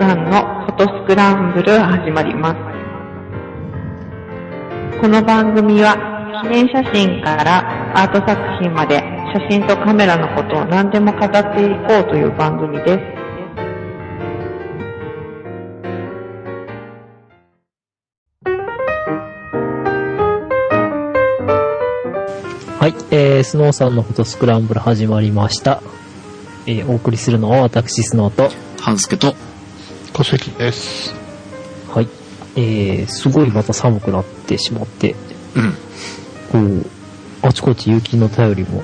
さんのフォトスクランブル始まります。この番組は記念写真からアート作品まで写真とカメラのことを何でも語っていこうという番組です。はい、えー、スノーさんのフォトスクランブル始まりました。えー、お送りするのは私、スノーと、半助と、戸籍です。はい、えー、すごいまた寒くなってしまって、うん。こう、あちこち雪の便りも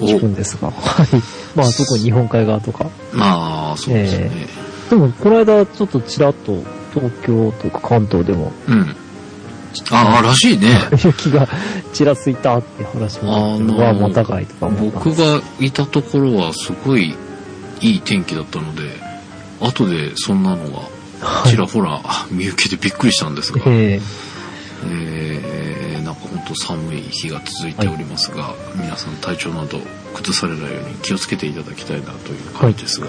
聞くんですが、はい。まあ、特に日本海側とか。まあ、そうですね。でも、この間、ちょっとちらっと、東京とか関東でも、うん。ああ、らしいね。雪がちらついたって話もあって、あのーわあ、またかいとか僕がいたところはすごいいい天気だったので、後でそんなのがちらほら見受けてびっくりしたんですが、ええ。ーなんか本当寒い日が続いておりますが、皆さん体調など崩されないように気をつけていただきたいなという感じですが、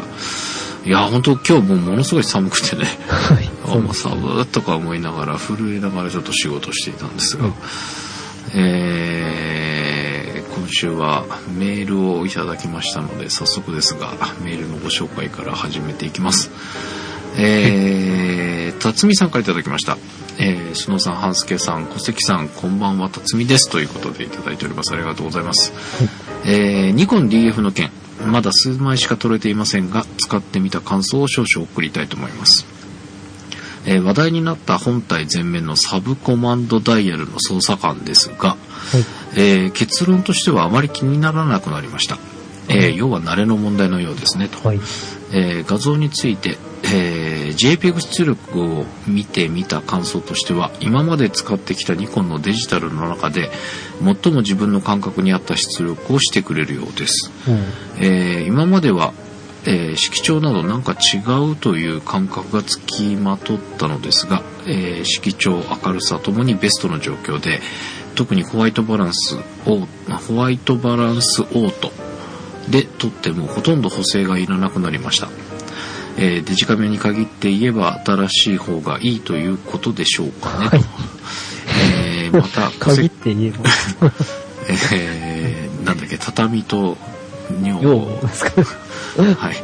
い、や本当今日もものすごい寒くてね、ー、はい。あもう寒ーとか思いながら震えながらちょっと仕事していたんですが、うんえー今週はメールをいただきましたので早速ですがメールのご紹介から始めていきますえー、辰巳さんからいただきましたえー、篠さん、半助さん、小関さん、こんばんは、辰巳です。ということでいただいております。ありがとうございます。えー、ニコン DF の件、まだ数枚しか取れていませんが、使ってみた感想を少々送りたいと思います。えー話題になった本体前面のサブコマンドダイヤルの操作感ですが、えー結論としてはあまり気にならなくなりました。えー要は慣れの問題のようですねと。はい。えー画像について、えー JPEG 出力を見てみた感想としては今まで使ってきたニコンのデジタルの中で最も自分の感覚に合った出力をしてくれるようです、うん。えー今までは、えー色調などなんか違うという感覚がつきまとったのですが、えー色調明るさともにベストの状況で特にホワイトバランスオーホワイトバランスオートで撮ってもほとんど補正がいらなくなりました、えーデジカメに限って言えば新しい方がいいということでしょうかね、はい。えーまた 限って言えば、えーなんだっけ畳と女よ房うですか。はい、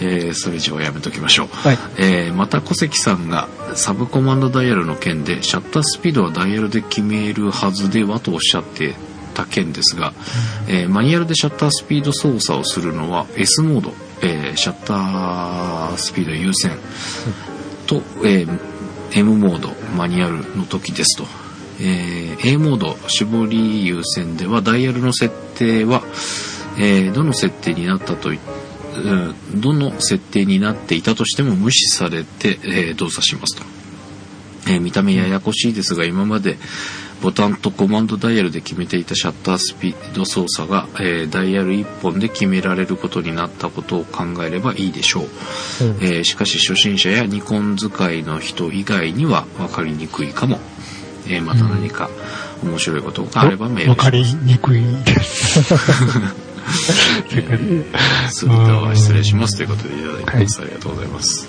えーそれ以上はやめときましょう、はい。えーまた小関さんがサブコマンドダイヤルの件でシャッタースピードはダイヤルで決めるはずではとおっしゃってた件ですが、えーマニュアルでシャッタースピード操作をするのは S モード、えーシャッタースピード優先と、えー M モードマニュアルの時ですと、えー A モード絞り優先ではダイヤルの設定は、えーどの設定になったというんどの設定になっていたとしても無視されて、えー動作しますと、えー見た目ややこしいですが今までボタンとコマンドダイヤルで決めていたシャッタースピード操作が、えーダイヤル1本で決められることになったことを考えればいいでしょう、うん。えーしかし初心者やニコン使いの人以外には分かりにくいかも、えーまた何か面白いことがあればメールわかりにくいです。それでは失礼しますということでいただいてます、ありがとうございます。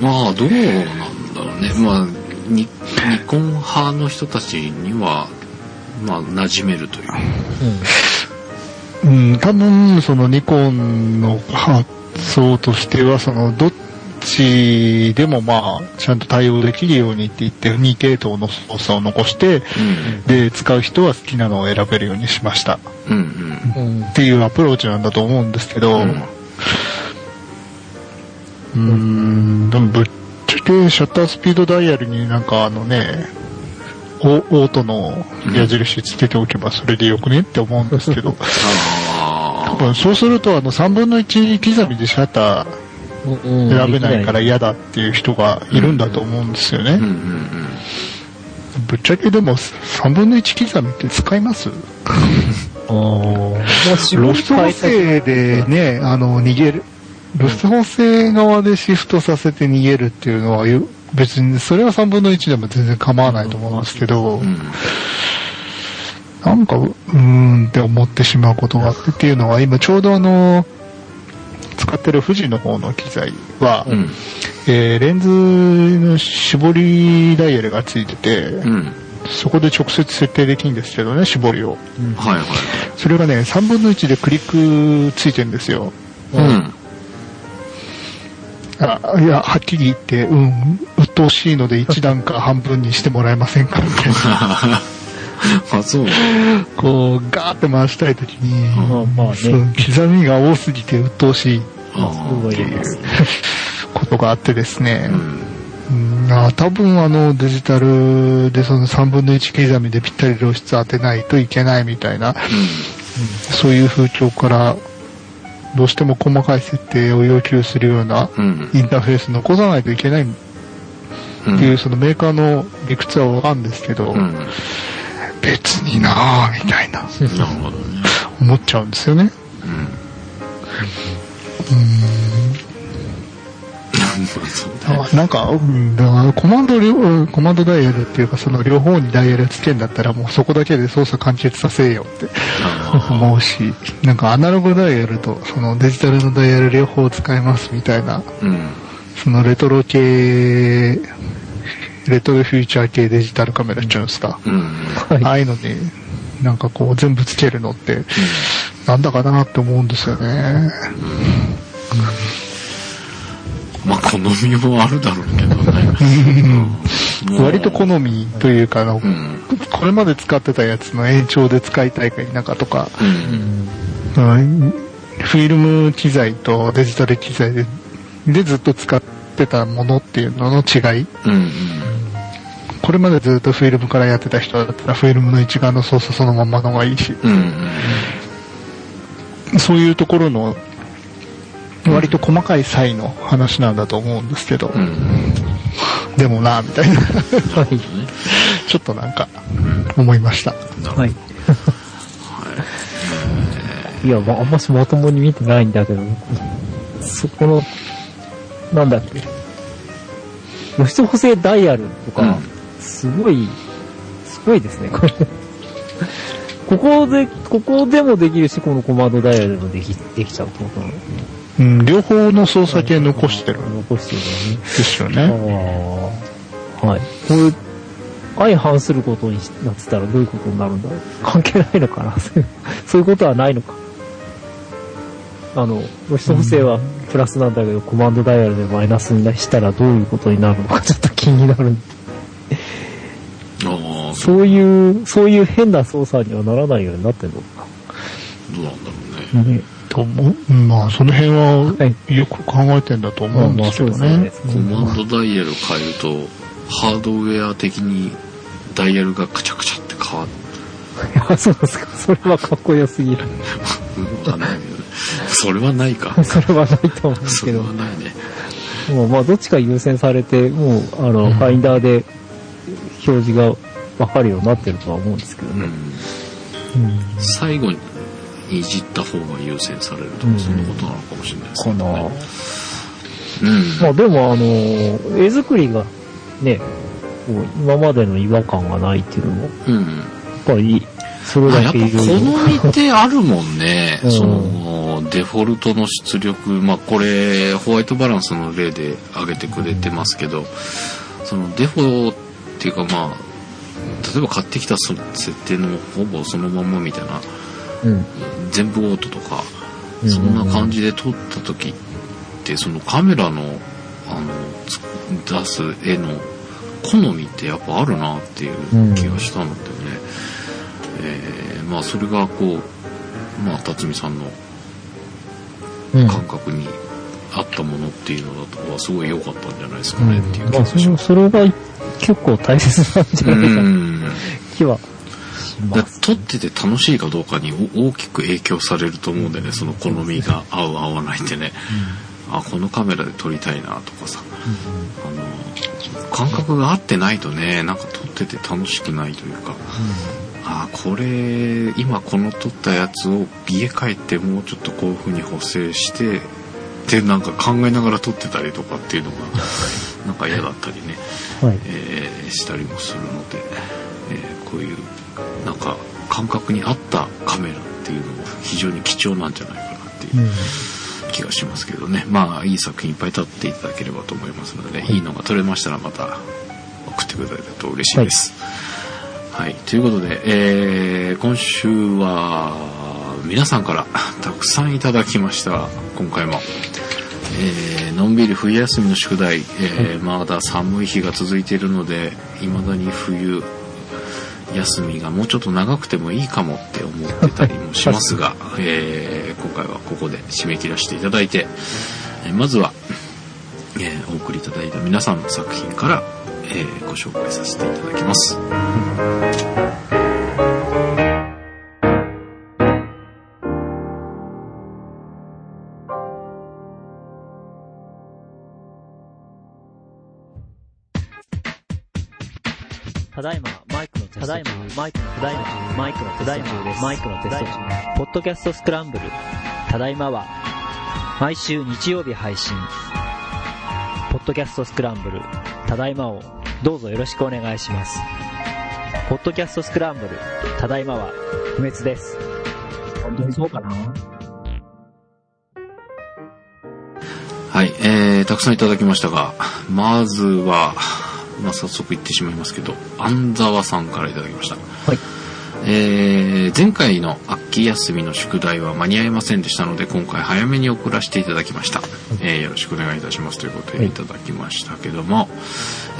まあどうなんだろうね。まあニニコン派の人たちにはまあ馴染めるという。うん、多分、そのニコンの発想としては、その、どっちでもまあ、ちゃんと対応できるようにって言って、2系統の操作を残して、で、使う人は好きなのを選べるようにしました。うんうんうん。うん。っていうアプローチなんだと思うんですけど、うん。うーん、でもぶっちゃけシャッタースピードダイヤルになんかあのね、オオートの矢印つけておけばそれでよくねって思うんですけど、あ多分そうするとあの3分の1刻みでシャッターうん選べないから嫌だっていう人がいるんだと思うんですよね。ぶっちゃけでも3分の1刻みって使います？ロス補変えた正でね、あの、逃げる。ロス補正側でシフトさせて逃げるっていうのは、よ別に、それは3分の1でも全然構わないと思うんですけど、うん。なんか、うーんって思ってしまうことがあってっていうのは、今ちょうどあの、使っってる富士の方の機材は、うん。えーレンズの絞りダイヤルがついてて、うん。そこで直接設定できるんですけどね、絞りを。はいはい。それがね、3分の1でクリックついてるんですよ。うん。あいや、はっきり言って、うん、鬱陶しいので1段か半分にしてもらえませんかみたいな。あ、そう。こう、ガーって回したいときに、まあまあね刻みが多すぎて鬱陶しいまあ、そう。ことがあってですねう、ん。うん、あ多分あのデジタルでその3分の1刻みでぴったり露出当てないといけないみたいな、そういう風潮から、どうしても細かい設定を要求するようなうん。インターフェース残さないといけないっうん。ていうそのメーカーの理屈はわかるんですけど、うん。別になぁ、みたいな、なるほどね。思っちゃうんですよね。うん。なんか、うん、だからコマンド両、うんコマンドダイヤルっていうか、その両方にダイヤルつけんだったら、もうそこだけで操作完結させよってあ思うし、なんかアナログダイヤルとそのデジタルのダイヤル両方使えますみたいな、ーうん。そのレトロ系、レトロフューチャー系デジタルカメラっていうんですか。うん。はいああいうのに、なんかこう全部つけるのって、なんだかなって思うんですよね。まあ、好みもあるだろうけどね。う ん割と好みというか、あのうん。これまで使ってたやつの延長で使いたいか否かとか、うん。うんフィルム機材とデジタル機材ででずっと使ってたものっていうのの違い。うん。これまでずっとフィルムからやってた人だったらフィルムの一側の操作そのままの方がいいし、うん。うん。そういうところの割と細かい差異の話なんだと思うんですけど、うん。でもな、みたいな、はい。ちょっとなんか思いました。はい。いや、まあ、あんましまともに見てないんだけど、そこの、なんだっけ、露出補正ダイヤルとか、うんすごい、すごいですね、これ。ここで、ここでもできるし、このコマンドダイヤルでもでき、できちゃうってことなのうん、両方の操作系残してるん残してるですよのね。はい。これ、相反することになってたらどういうことになるんだろう関係ないのかな そういうことはないのか。あの、露出補正はプラスなんだけど、コマンドダイヤルでマイナスにしたらどういうことになるのか ちょっと気になる。そういう、そういう変な操作にはならないようになってんのか。どうなんだろうね。ね、と思ううんまあ、その辺ははいよく考えてんだと思うんですけどね。コマンドダイヤル変えると、ハードウェア的にダイヤルがカチャカチャって変わる。いや、そうですか。それはかっこよすぎる。わかんないけどね。それはないか。それはないと思うんですそれけど。はないね。もう、まあ、どっちか優先されて、もう、あの、ファインダーで表示がわかるようになってるとは思うんですけどね。うん。うん。最後にいじった方が優先されるとか、そんなことなのかもしれないですね。うん。まあ、でも、あの、絵作りが、ね、今までの違和感がないっていうのも、やうん。っぱり、それまあやっぱだけいろいろ好みってあるもんね。うんその、デフォルトの出力。まあこれ、ホワイトバランスの例で挙げてくれてますけど、そのデフォっていうかまあ、例えば買ってきたそ設定のほぼそのままみたいな、うん。全部オートとか、うんそんな感じで撮った時って、そのカメラの、あの、つ出す絵の好みってやっぱあるなっていう気がしたのでね。えーまあそれがこう、まあ辰巳さんのうん。感覚に合ったものっていうのだとはすごい良かったんじゃないですかねっていう気まあ、それがします。それが結構大切なんじゃうないかな、ん。気は撮ってて楽しいかどうかにお大きく影響されると思うんだよね、その好みが合う合わないってね。あ、このカメラで撮りたいなとかさ。あの、感覚が合ってないとね、なんか撮ってて楽しくないというか、あ、これ、今この撮ったやつを家帰ってもうちょっとこういう風に補正して、で、なんか考えながら撮ってたりとかっていうのが、なんか嫌だったりね。はい。えーしたりもするので、えーこういうなんか感覚に合ったカメラっていうのも非常に貴重なんじゃないかなっていううん。気がしますけどね。まあ、いい作品いっぱい撮っていただければと思いますので、いいのが撮れましたらまた送ってくれると嬉しいです。はい。ということで、えー、今週は、皆さんから たくさんいただきました。今回も。えーのんびり冬休みの宿題、えーまだ寒い日が続いているので、未だに冬休みがもうちょっと長くてもいいかもって思ってたりもしますが、えー今回はここで締め切らせていただいて、えーまずは、えーお送りいただいた皆さんの作品から、えーご紹介させていただきます。マイクの、ただいま、マイクのテスト中です。マイクのテスト中。ポッドキャストスクランブル。ただいまは、毎週日曜日配信。ポッドキャストスクランブル。ただいまを、どうぞよろしくお願いします。ポッドキャストスクランブル。ただいまは、不滅です。本当にそうかなはい、えー、たくさんいただきましたが、まずは、まあ、早速言ってしまいますけど、安沢さんからいただきました。はい。えー、前回の秋休みの宿題は間に合いませんでしたので、今回早めに送らせていただきました。えー、よろしくお願いいたしますということでいただきましたけども、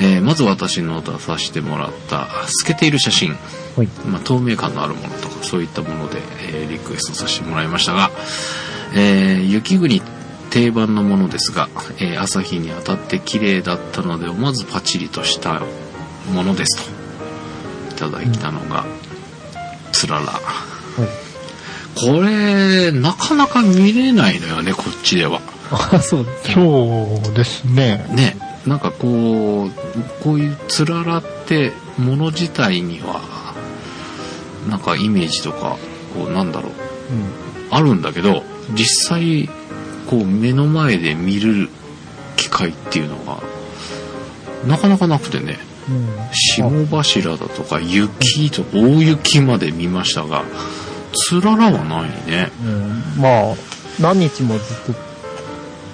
えー、まず私の出させてもらった透けている写真、はい。まあ、透明感のあるものとかそういったもので、えーリクエストさせてもらいましたが、えー雪国定番のものですが、えー朝日に当たって綺麗だったので思わずパチリとしたものですと。いただいたのが、つらら。これなかなか見れないのよねこっちでは。あ、そうです。そうですね。ね。なんかこうこういうつららってもの自体にはなんかイメージとかこうなんだろう。あるんだけど実際こう目の前で見る機会っていうのがなかなかなくてね。うん。うん。霜柱だとか雪と大雪まで見ましたがつららはないね。うん、まあ、何日もずっと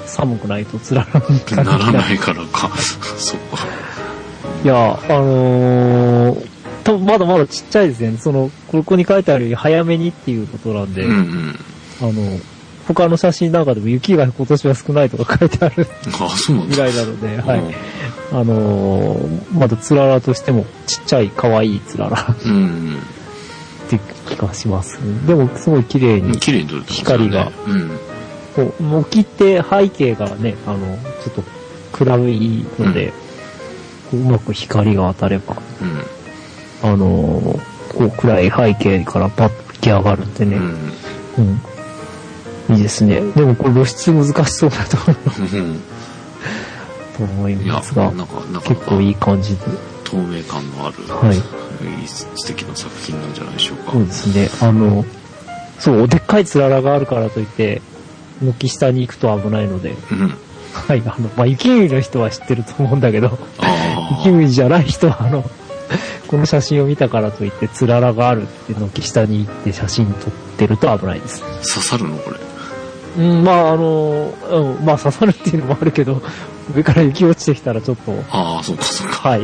寒くないとつららん感ならじないからか。そっか。いや、あのー、多分まだまだちっちゃいですね。その、ここに書いてあるように早めにっていうことなんで、うんうん。あの、他の写真なんかでも雪が今年は少ないとか書いてある。ぐらいなので、はい。うん。あのー、まだつららとしてもちっちゃい可愛いつらら。うん。って気がします。でもすごい綺麗うんに、綺麗に撮れて光が。うん。こう、軒って背景がね、あの、ちょっと暗いので、こううまく光が当たれば、うん。あのーこう暗い背景からパッと浮き上がるんでね、うん。うん。いいですね。でもこれ露出難しそうだと思 いますが結構かいい感じで。透明感のある、はい。素敵な作品なんじゃないでしょうか。そうですね。あの、そう、でっかいつららがあるからといって、軒下に行くと危ないので、うん。はい、あの、まあ、雪国の人は知ってると思うんだけど、あ雪国じゃない人は、あの、この写真を見たからといって、つららがあるって軒下に行って写真撮ってると危ないです。あ刺さるのこれうん、まああの、うん、まあ刺さるっていうのもあるけど、上から雪落ちてきたらちょっと、ああそうかそうかはい、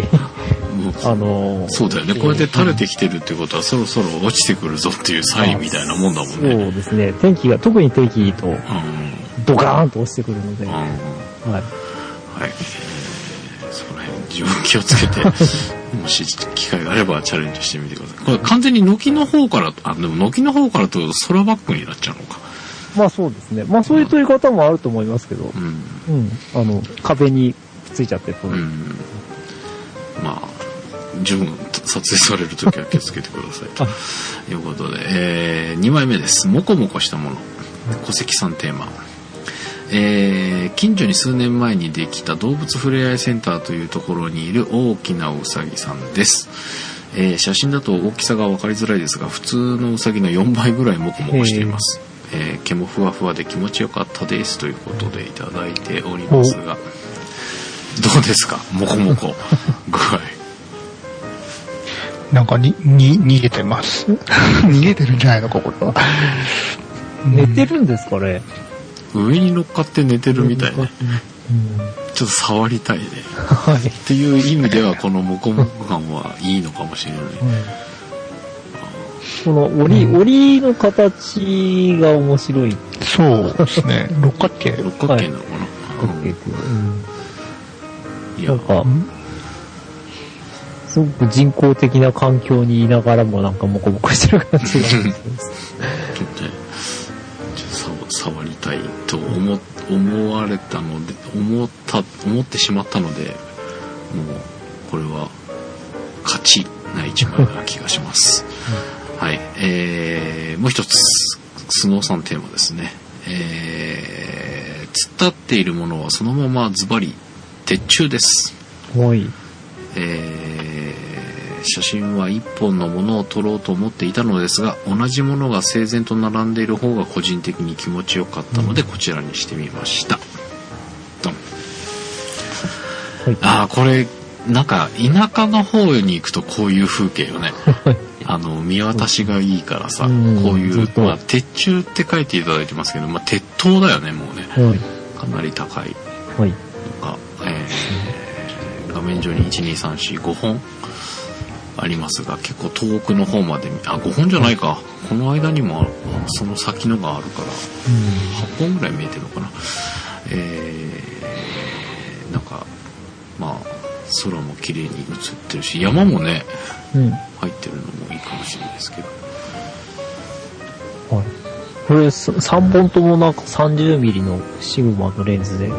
あの、そうだよね。こうやって垂れてきてるってことは、そろそろ落ちてくるぞっていうサインみたいなもんだもんそうね。ですね、天気が、特に天気いいと、うん。ドカーンと落ちてくるので、うん。はい。はい。えーそこら辺自分気をつけて、もし機会があればチャレンジしてみてください。これ完全に軒の方から、あ、でも軒の方からと空バックになっちゃうのか。まあそうですね。まあそういう撮り方もあると思いますけど、うん。うん。あの、壁にくっついちゃって。うん。まあ、十分撮影されるときは気をつけてくださいとあいうことで、えー、2枚目です。もこもこしたもの。小関さんテーマ。えー近所に数年前にできた動物ふれあいセンターというところにいる大きなうさぎさんです。えー写真だと大きさが分かりづらいですが普通のうさぎの4倍ぐらいモコモコしています、えー毛もふわふわで気持ちよかったですということでいただいておりますがどうですか？モコモコ 具合なんかに、に、逃げてます？逃げてるんじゃないの？か、これは。寝てるんですかね上に乗っかって寝てるみたいね。うん。ちょっと触りたいね。はい。っていう意味では、このモコモコ感はいいのかもしれない。この折り、折りの形が面白い。そうですね。六角形。六角形なのかな、結構うんいやなん、か、すごく人工的な環境にいながらもなんかモコモコしてる感じがします。ちょっとね、ちょっと触触りたいと思、思われたので、思った、思ってしまったので、もう、これは、勝ちな一枚な気がします。はい。えー、もう一つ、スノーさんテーマですね。えー、突っ立っているものはそのままズバリ、鉄柱です。はい。えー写真は一本のものを撮ろうと思っていたのですが同じものが整然と並んでいる方が個人的に気持ちよかったので、こちらにしてみましたドンはい。ああこれなんか田舎の方に行くとこういう風景よね あの見渡しがいいからさ、うんこういう、まあ、鉄柱って書いていただいてますけど、まあ、鉄塔だよねもうね。はい。かなり高い。はい。のが、えー画面上に12345本ありますが結構遠くの方まで見あ5本じゃないか。この間にもあその先のがあるから8本ぐらい見えてるのかな。えーなんかまあ空も綺麗に映ってるし山もねうん。うん。入ってるのもいいかもしれないですけどはい。これ、3本ともなんか30ミリのシグマのレンズで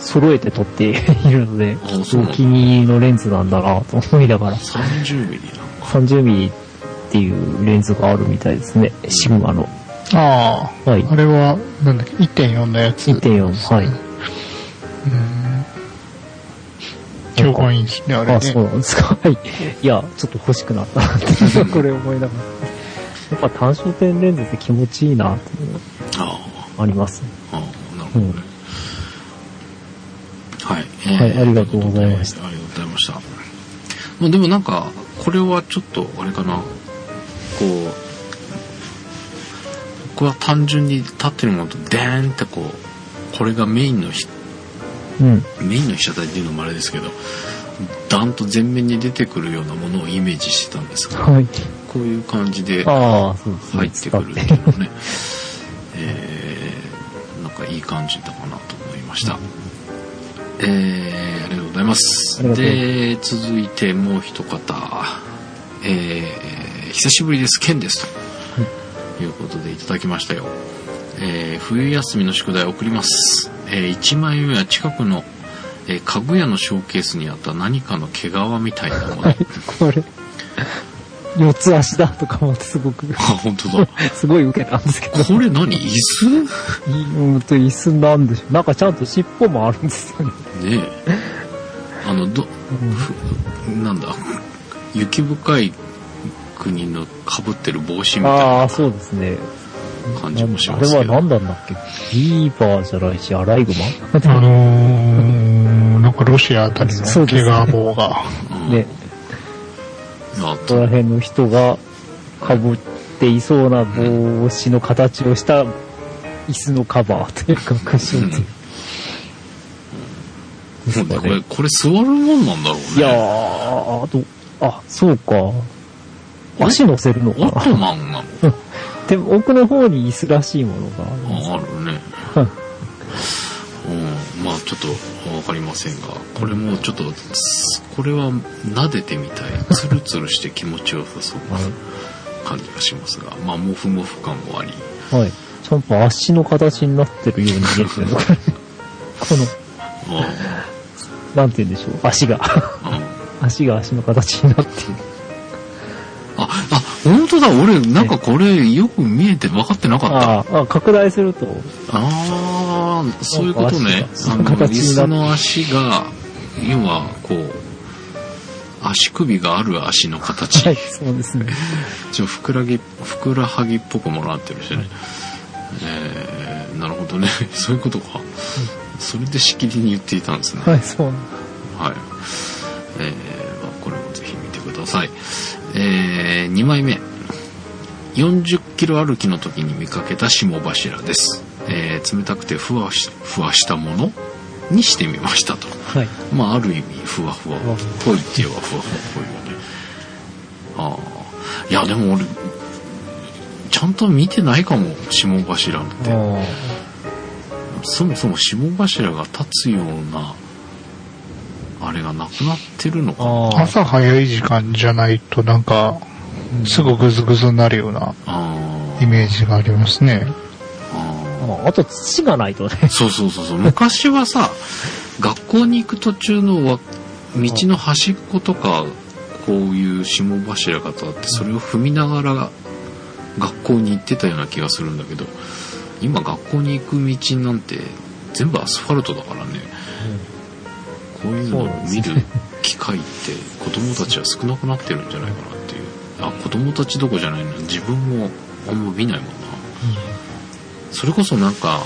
揃えて撮っているので、お気に入りのレンズなんだなと思いながら、30ミリなのか30ミリっていうレンズがあるみたいですね。シグマの。ああ、はい。あれは、なんだっけ、1.4のやつ。1.4。はい。うん評判いいですね、あれね。あ、そうなんですか。はい。いや、ちょっと欲しくなったなって、これ思いながら。やっぱ単焦点レンズって気持ちいいなっていうのあがありますね。あああなるほどね、はい、えーはいありがとうございましたありがとうございましたまあでもなんかこれはちょっとあれかなこう僕は単純に立ってるものとデーンってこうこれがメインのひうん。メインの被写体っていうのもあれですけどダンと前面に出てくるようなものをイメージしてたんですがはい。こういう感じで。入ってくるっていうのはね、えー、なんかいい感じだかなと思いました。えー、ありがとうございますで、続いてもう一方、えー、久しぶりです、ケンですということでいただきましたよ。えー、冬休みの宿題を送ります。えー、1枚目は近くの、えー家具屋のショーケースにあった何かの毛皮みたいなもの。はい。これ、四つ足だとか思ってすごく、あ、本当だ。すごい受けたんですけど。これ何？椅子？いうんと椅子なんでしょう。なんかちゃんと尻尾もあるんですよね。ねえ。あの、ど、ふなんだ、雪深い国の被ってる帽子みたいあなあ、そうですね。感じもしまあれはすけど。何なんだっけ？ビーバーじゃないし、アライグマ？あのー、なんかロシアあたりの毛皮棒が。う んね、あここら辺の人が被っていそうな帽子の形をした椅子のカバーというか、クッションというね。これ、これ座るもんなんだろうね。いやー、あと、あ、そうか。足乗せるのオッかなトマンなの？でも奥の方に椅子らしいものがあるんですああるね。うん、まあちょっとわかりませんが、これもちょっと、つこれは撫でてみたい。ツルツルして気持ちよさそうな 感じがしますが、まあモフモフ感もあり。はい。ちゃんと足の形になってるように見えてるの この、あなんて言うんでしょう。足が。あうん 足が足の形になっている。当だ、俺、なんかこれ、よく見えて分かってなかった。あああ、拡大すると、あー、そういうことね。あの、椅子の足が、要は、こう、足首がある足の形。はい、そうですね。ちょ、ふくらぎ、ふくらはぎっぽくもなってるしね。えー、なるほどね。そういうことか。それでしきりに言っていたんですね。はい、そう。はい。えー、まあこれもぜひ見てください。えー、2枚目。40キロ歩きの時に見かけた霜柱です。えー冷たくてふわしふわしたものにしてみましたと。はい。まあ、ある意味、ふわふわっぽいって言えばふわふわっぽいよね。ああ。いや、でも俺、ちゃんと見てないかも、霜柱って。あそもそも霜柱が立つような、あれがなくなってるのかな。朝早い時間じゃないとなんか、すぐグズグズになるようなあイメージがありますね。ああ。あと土がないとね。あそうそうそうそう。昔はさ、学校に行く途中のわ道の端っことか、こういう霜柱が立って、それを踏みながら学校に行ってたような気がするんだけど、今学校に行く道なんて全部アスファルトだからね。こういうのを見る機会って子供たちは少なくなってるんじゃないかな。あ、子供たちどこじゃないな。自分もあんま見ないもんな。それこそなんか、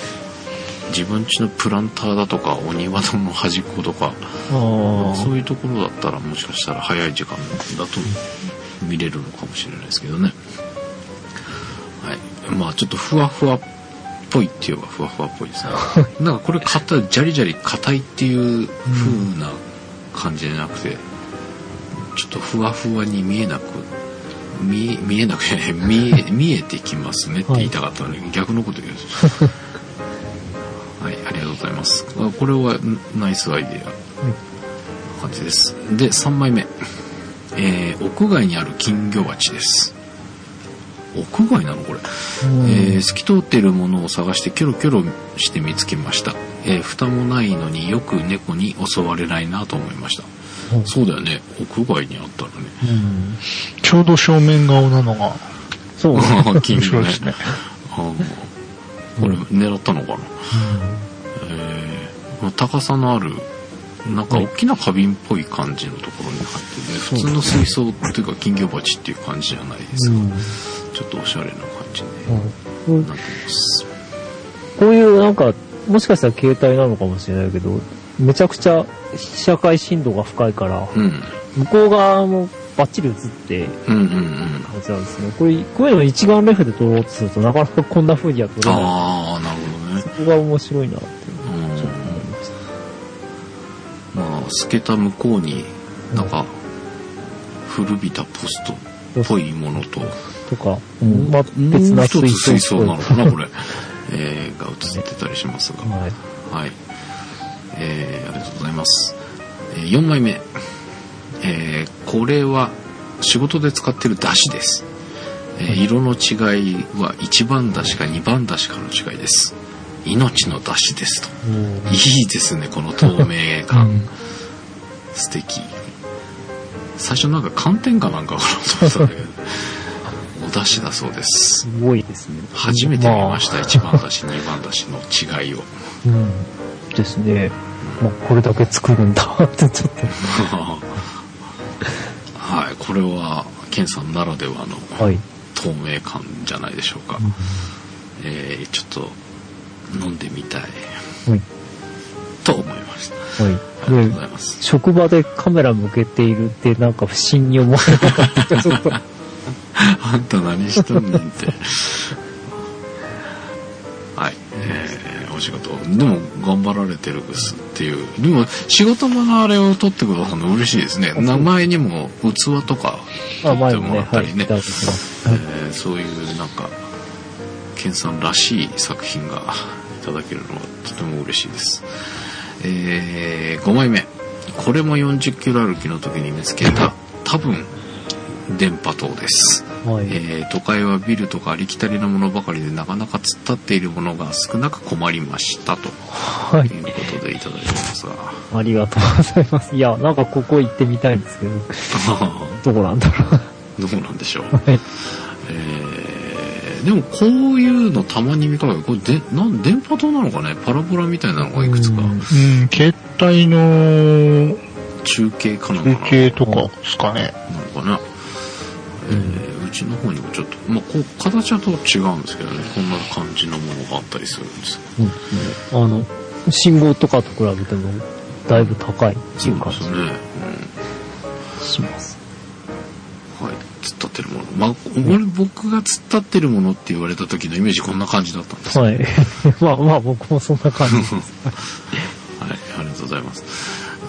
自分家のプランターだとか、お庭の端っことか。そういうところだったらもしかしたら早い時間だと見れるのかもしれないですけどね。はい。まあちょっとふわふわっぽいって言えばふわふわっぽいですね。なんかこれ硬い、ジャリジャリ硬いっていう風な感じじゃなくて、ちょっとふわふわに見えなく、見え、見えなくて、見え、見えてきますねって言いたかったのに、逆のこと言うんです。はい、ありがとうございます。あこれはナイスアイデア。感じです。で、3枚目。えー、屋外にある金魚鉢です。屋外なのこれ。えー透き通っているものを探してキョロキョロして見つけました。えー蓋もないのによく猫に襲われないなと思いました。うんそうだよね。屋外にあったらね。うん。ちょうど正面顔なのがそう。金魚ねね。これ狙ったのかな。えーまあ高さのある、なんか大きな花瓶っぽい感じのところに入ってて、普通の水槽っていうか金魚鉢っていう感じじゃないですが、うん。ちょっとおしゃれな感じにうんなってます。こういうなんか、もしかしたら携帯なのかもしれないけど、めちゃくちゃ社会深度が深いから、うん。向こう側もバッチリ映ってうんうんうん。感じなんですね。これ、こういうの一眼レフで撮ろうとするとなかなかこんな風には撮れない。ああ、なるほどねそ。こが面白いなって、うんちょっと思いましまあ、透けた向こうに、なんか、古びたポストっぽいものと、た。とか、うん、まあ、別もう一つな水槽水槽なのかな、これ。えー、が映ってたりしますが。はい。はい。えー、ありがとうございます。えー、4枚目。えー、これは仕事で使ってる出汁です。えー色の違いは1番出汁か2番出汁かの違いです。命の出汁ですと。うんいいですね、この透明感。素敵。最初なんか寒天かなんかかなと思ったんだけど、お出汁だそうですす。ごいですね。初めて見ました、あ1番出汁、2番出汁の違いを。うん。ですね。まあ、これだけ作るんだってちょっ はい、これは、ケンさんならではのと。はい。透明感じゃないでしょうか。えー、ちょっと、飲んでみたい、はい。と思いました。はい。ありがとうごでざいます。職場でカメラ向けているってなんか不審に思われなかった。ちょっと。あんた何しとんねんって。お仕事。でも、頑張られてるですっていう。でも、仕事場のあれを撮ってくださるの嬉しいですね。名前にも器とか撮あ、っても。らったりね。いただきますはいえーそういうなんか、ケンさんらしい作品がいただけるのがとても嬉しいです。えー、5枚目。これも40キロ歩きの時に見つけた、多分、電波塔です。はい。えー都会はビルとかありきたりなものばかりでなかなか突っ立っているものが少なく困りましたとはいいうことでいただいてますが。ありがとうございます。いや、なんかここ行ってみたいんですけど、どこなんだろう。どうなんでしょう。はい。えーでもこういうのたまに見かける。これで、なん、電波塔なのかね？パラボラみたいなのがいくつか。うんうん、携帯の中継かなんかな中継とかですかね。なのかな。ちの方にもちょっと、まあ、こう、形はと違うんですけどね、こんな感じのものがあったりするんです。そうですね。あの、信号とかと比べても、だいぶ高いっていう感じそうですね。します。うん。はい。突っ立ってるもの。まあ、俺、僕が突っ立ってるものって言われた時のイメージこんな感じだったんです。はい。まあまあ僕もそんな感じです。はい、ありがとうございます。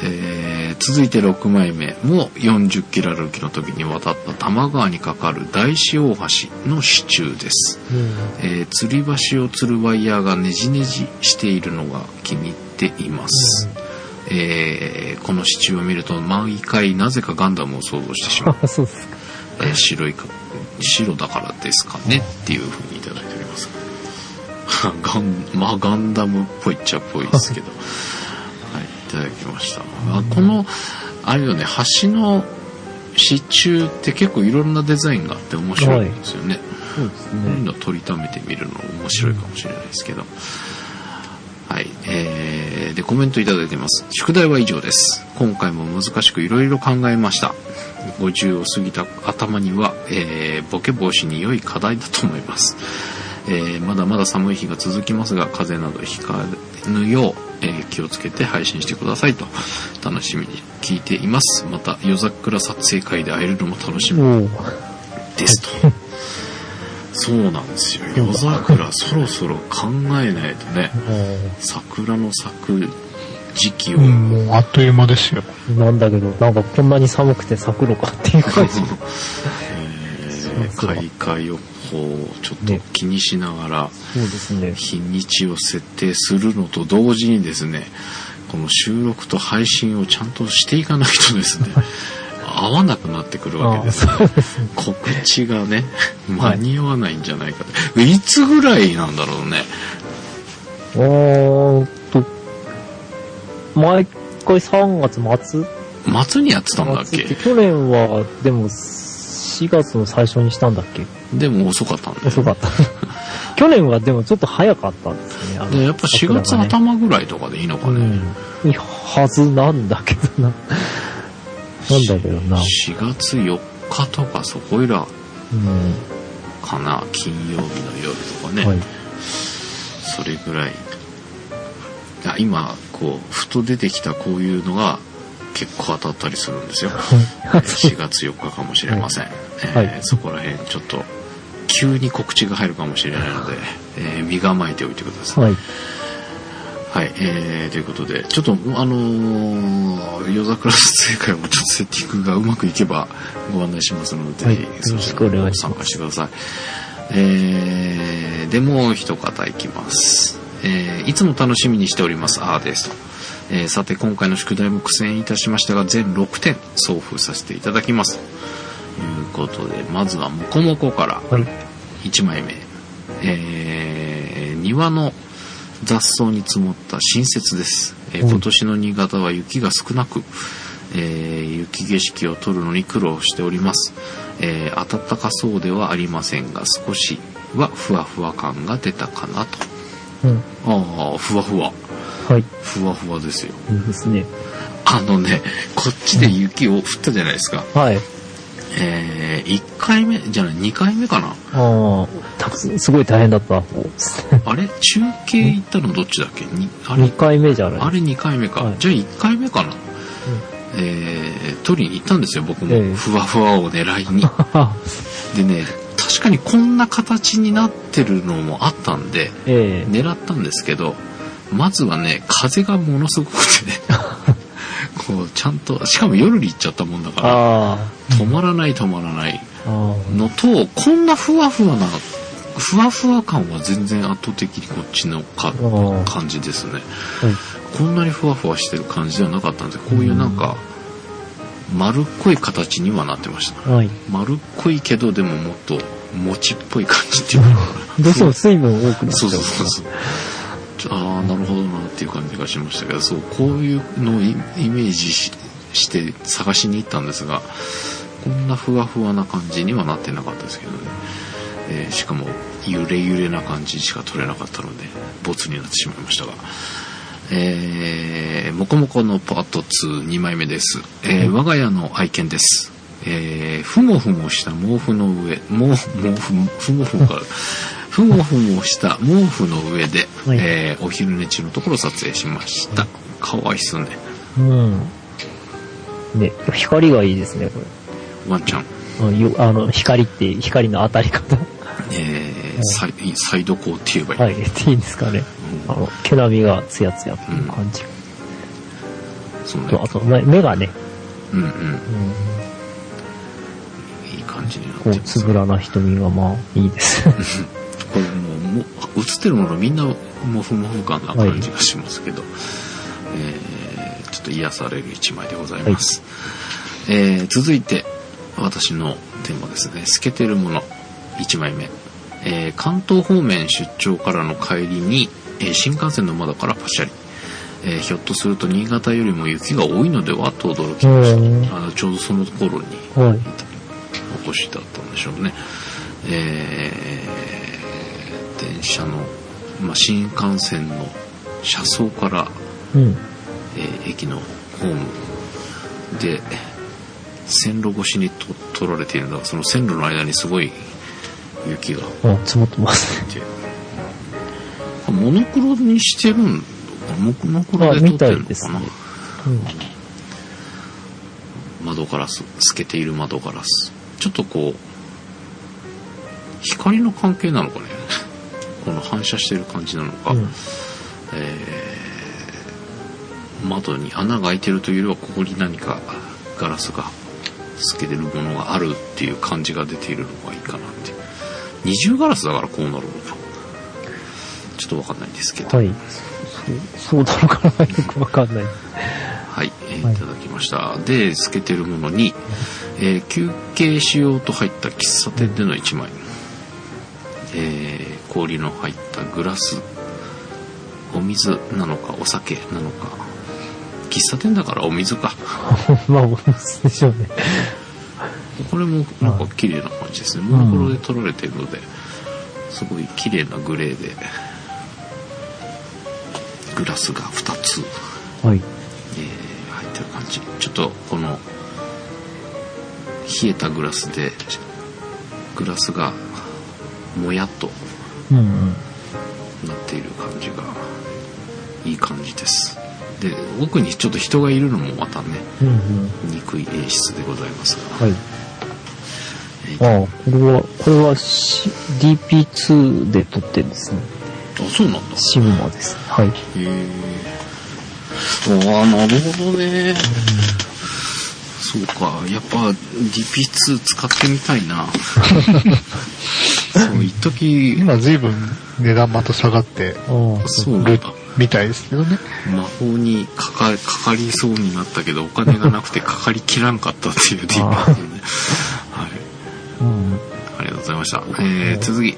えー、続いて6枚目も40キロ歩きの時に渡った多摩川に架かる大師大橋の支柱です。えー、吊り橋を吊るワイヤーがねじねじしているのが気に入っています。えーこの支柱を見ると毎回なぜかガンダムを想像してしまう。えー白いか、白だからですかねっていう風にいただいております。ガン、まあガンダムっぽいっちゃっぽいですけど。はい、いただきました。あこの、あれよね、橋の支柱って結構いろんなデザインがあって面白いんですよね。そうですこういうね。のを取りためてみるの面白いかもしれないですけど。はい。えー、で、コメントいただいてます。宿題は以上です。今回も難しくいろいろ考えました。50を過ぎた頭には、えー、ボケ防止に良い課題だと思います。えー、まだまだ寒い日が続きますが、風邪などひかぬよう、えー気をつけて配信してくださいと、楽しみに聞いています。また、夜桜撮影会で会えるのも楽しみ。ですと。そうなんですよ。夜桜そろそろ考えないとね、桜の咲く時期を、うん、もうあっという間ですよ。なんだけど、なんかこんなに寒くて咲くのかっていう感じ。えー開花予報をちょっと気にしながらそうですね。日にちを設定するのと同時にですねこの収録と配信をちゃんとしていかないとですね 合わなくなってくるわけです。ね。告知がね間に合わないんじゃないかと、い、つぐらいなんだろうね。おーっと、毎回3月末？末にやってたんだっけ？去年は、でも、4月の最初にしたんだっけ？でも遅かったんだよ遅かった。去年はでもちょっと早かったんですね。でやっぱ4月。頭ぐらいとかでいいのかね、うん。はずなんだけどな。なんだけどな。4月4日とかそこいらうん。かな金曜日の夜とかね、はい。それぐらいあ今こうふと出てきたこういうのが結構当たったりするんですよ4月4日かもしれません、えーはいそこら辺ちょっと急に告知が入るかもしれないので、えー身構えておいてくださいはい。はい、えー、ということで、ちょっと、あのー、夜桜撮影会もちょっとセッティングがうまくいけばご案内しますので、はいぜひ、よろしくお願いします参加してください。えー、で、もう一方いきます。えー、いつも楽しみにしております。あーですと。えー、さて、今回の宿題も苦戦いたしましたが、全6点送付させていただきます。ということで、まずは、もこもこから。はい。1枚目、えー庭の雑草に積もった新雪です、えーうん今年の新潟は雪が少なく、えー雪景色を撮るのに苦労しております、えー暖かそうではありませんが少しはふわふわ感が出たかなとうん。ああふわふわはい。ふわふわですよいいですね。あのねこっちで雪を降ったじゃないですか、はい。え1回目じゃない2回目かなああ、すごい大変だった。あれ？中継行ったのどっちだっけ？にあれ？2回目じゃないあれ2回目か。はいじゃあ1回目かな。えー、取りに行ったんですよ、僕も。ええふわふわを狙いに。あ でね、確かにこんな形になってるのもあったんで、ええ狙ったんですけど、まずはね、風がものすごくてね、こう、ちゃんと、しかも夜に行っちゃったもんだから、あ止まらない止まらない。のと、こんなふわふわな、ふわふわ感は全然圧倒的にこっちのかあ感じですね。こんなにふわふわしてる感じではなかったんです。こういうなんか、丸っこい形にはなってました。はい。丸っこいけど、でももっと、餅っぽい感じっていうのかな。どうしても水分多くなっちゃそううそうそうああ、なるほどなっていう感じがしましたけど、そう、こういうのをイメージして探しに行ったんですが、こんなふわふわな感じにはなってなかったですけどね。えーしかも、揺れ揺れな感じしか撮れなかったので、ボツになってしまいましたが。えー、もこもこのパート2、2枚目です。えー我が家の愛犬です。えー、ふもふもした毛布の上、毛、毛布、ふもふもから、ふもふもした毛布の上で、はいえーお昼寝中のところを撮影しました。かわいっすね。うん。ね、光がいいですね、こワンちゃん。れ。うんよあの、光って、光の当たり方。えーサイサイド光って言えばいい。はい、っていいんですかね。あの、毛並みがツヤツヤっていう感じ。そうねとあと、目目がね、うんうん。うん、いい感じになってこう、ます。つぶらな瞳がまあ、いいです。これもう、映ってるものみんなモフモフ感な感じがしますけど、えーちょっと癒される一枚でございます。えー続いて、私のテーマですね。透けてるもの、1枚目。えー関東方面出張からの帰りに、えー新幹線の窓からパシャリ。えーひょっとすると新潟よりも雪が多いのではと驚きましうんた。あのちょうどその頃にはい。お越しだったんでしょうね。えー電車の、まあ、新幹線の車窓から、うん。えー駅のホームで線路越しにと撮られているのがその線路の間にすごい雪があ、積もってますね。てモノクロにしてるんだモノクロあ、で撮ってるのかな、ね。うん。窓ガラス透けている窓ガラスちょっとこう光の関係なのかね？この反射してる感じなのか、うん。えー窓に穴が開いてるというよりはここに何かガラスが透けてるものがあるっていう感じが出ているのがいいかなって。二重ガラスだからこうなるのか。ちょっとわかんないんですけど。はい。そう、なのかな？よくわかんない。はい、えーはい。いただきました。で、透けてるものに、えー休憩しようと入った喫茶店での1枚。えー氷の入ったグラス。お水なのか、お酒なのか。喫茶店だからお水か。まあ、そうでしょうね。これもなんか綺麗な感じですね。モノクロで撮られているので、すごい綺麗なグレーで、グラスが2つ。はい。えー入ってる感じちょっとこの冷えたグラスでグラスがもやっとうんうん。なっている感じがいい感じですで奥にちょっと人がいるのもまたねうんうん。憎い演出でございますが、はい。えーああ、これは、これは、C、DP2 で撮ってるんですね。あそうなんだシグマです。はい。へえああなるほどねそうか。やっぱ DP2 使ってみたいな。そう一時今随分値段また下がってそう。なんだみたいですけどね。魔法にかかかかりそうになったけどお金がなくて かかりきらんかったっていう DP ですね。はい。うん。ありがとうございました。えー、続き、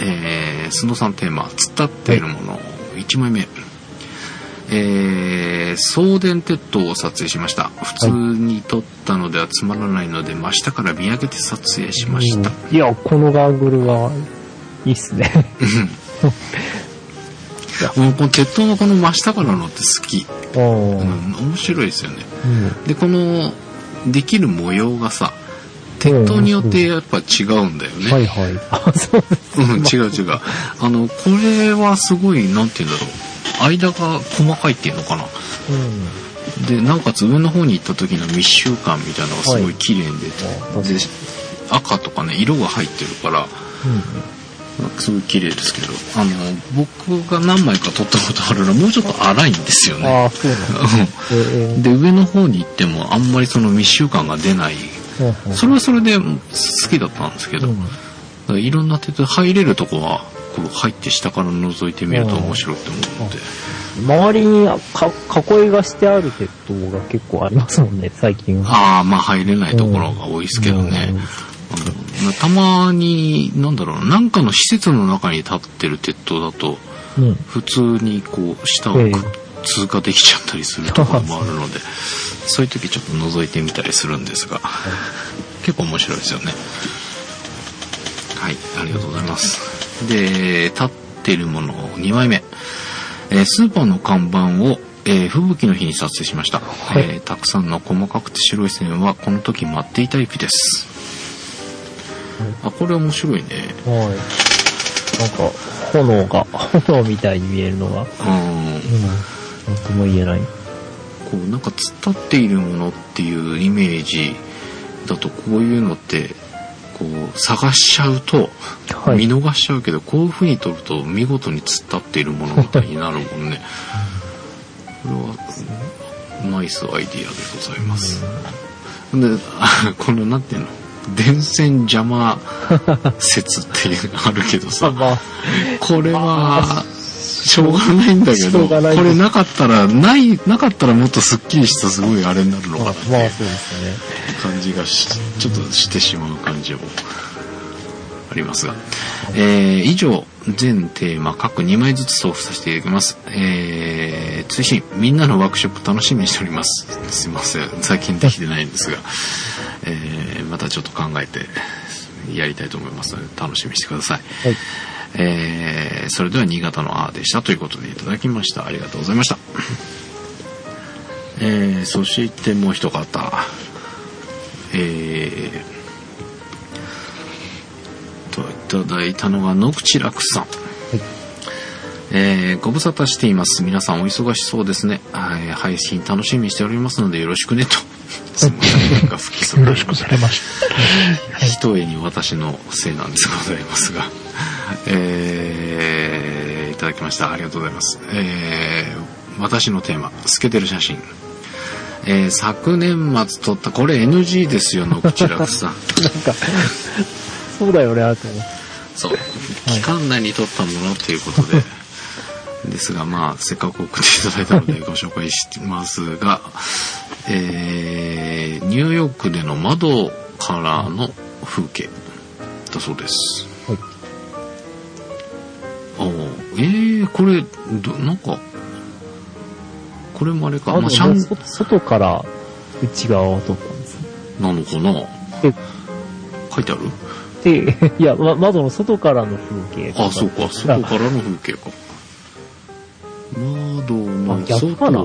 えー、スノさんテーマ、突っ立っているもの、1枚目。えー、送電鉄塔を撮影しました。普通に撮ったのではつまらないので、真下から見上げて撮影しました。いや、このガーグルはいいっすね。もうこの鉄塔のこの真下からのって好き。ううん。ん、面白いですよね。で、この、できる模様がさ、鉄塔によってやっぱ違うんだよね。はいはい。あ、そうです。うん、違う違う。あの、これはすごい、なんて言うんだろう。間が細かいっていうのかな。うん。で、なおかつ上の方に行った時の密集感みたいなのがすごい綺麗に出て、あ確かにで、赤とかね、色が入ってるから、なんかすごい綺麗ですけど、あの、僕が何枚か撮ったことあるのはもうちょっと荒いんですよ うん。ね。で、上の方に行ってもあんまりその密集感が出ない。うんそれはそれで好きだったんですけど、うんいろんな鉄道入れるとこは、こう入って下から覗いてみると面白いって思うので、周りにか囲いがしてある鉄塔が結構ありますもんね、最近は。ああ、まあ入れないところが多いですけどね。うんたまに、なんだろうな、なんかの施設の中に立ってる鉄塔だと、うん。うん。普通にこう、下をくええ通過できちゃったりするところもあるので、そういう時ちょっと覗いてみたりするんですが、結構面白いですよね。はい、ありがとうございます。で、立ってるもの2枚目。えースーパーの看板を、えー吹雪の日に撮影しました、いえーたくさんの細かくて白い線はこの時舞っていた雪です。あ、これ面白いね。はい。なんか、炎が、炎みたいに見えるのが、うん。うん。なんとも言えない。こうなんか突っ立っているものっていうイメージだとこういうのって探しちゃうとはい。見逃しちゃうけど、こういう風に撮ると見事に突っ立っている物語になるもんね。これはナイスアイディアでございます、であ このなんていうの？電線邪魔説っていうのあるけどあさ。まあ、これはしょうがないんだけどこれなかったらないなかったらもっとすっきりしたすごいあれになるのかなって。感じがしちょっとしてしまう感じもあります。が、えー以上全テーマ各2枚ずつ送付させていただきます、えー、追伸みんなのワークショップ楽しみにしております。すいません。最近できてないんですが、えーまたちょっと考えてやりたいと思いますので楽しみにしてください。はい。えーそれでは新潟のあーでしたということでいただきました。ありがとうございました。えーそしてもう一方。えーといただいたのが野口楽さんえーご無沙汰しています。皆さんお忙しそうですね。はい配信楽しみにしておりますのでよろしくねと。すみませんなんか不規則よろしくされまし ひとえに私のせいなんですございますが、えーいただきました。ありがとうございます。えー私のテーマ、透けてる写真。えー昨年末撮った、これ NG ですよ、野口楽さん。なんか、そうだよね、あと思って。そう。期間内に撮ったものっていうことで、ですが、まあ、せっかく送っていただいたのでご紹介しますが、えーニューヨークでの窓からの風景だそうです。はいおーえー、これ、ど、なんか、これもあれか、あまあ、シャン外外から内側を撮ったんです。なのかな？で、書いてある？で、いや、ま、窓の外からの風景とあ、そうか、外からの風景か。窓の外から、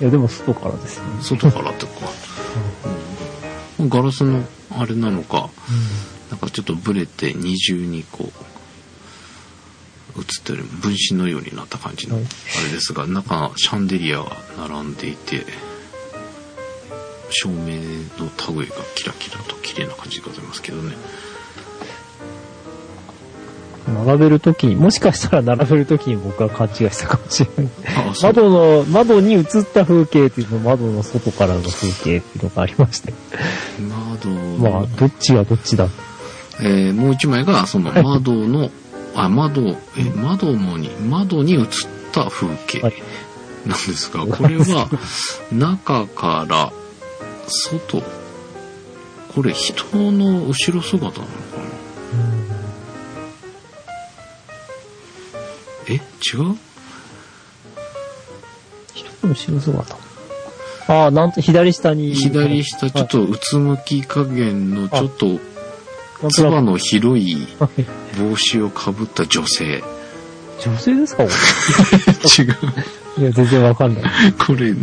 いや、でも外からですよね。外からってか。うん。ガラスのあれなのか、なんかちょっとブレて二重にこう、映ってる分身のようになった感じのはい。あれですが、中、シャンデリアが並んでいて、照明の類がキラキラと綺麗な感じでございますけどね。並べるときに、もしかしたら並べるときに僕は勘違いしたかもしれない。あ、そう。窓の、窓に映った風景っていうの窓の外からの風景っていうのがありまして。窓まあ、どっちがどっちだ。えーもう一枚がその窓の、あ、窓、え、窓のに、窓に映った風景はいなんですが、これは 中から外、これ人の後ろ姿なのかな？え？違う？人の後ろ姿。ああ、なんと左下に。左下ちょっとうつむき加減のちょっとつばなの広い帽子をかぶった女性。女性ですか？こ 違う。れいや、全然わかんない。これ、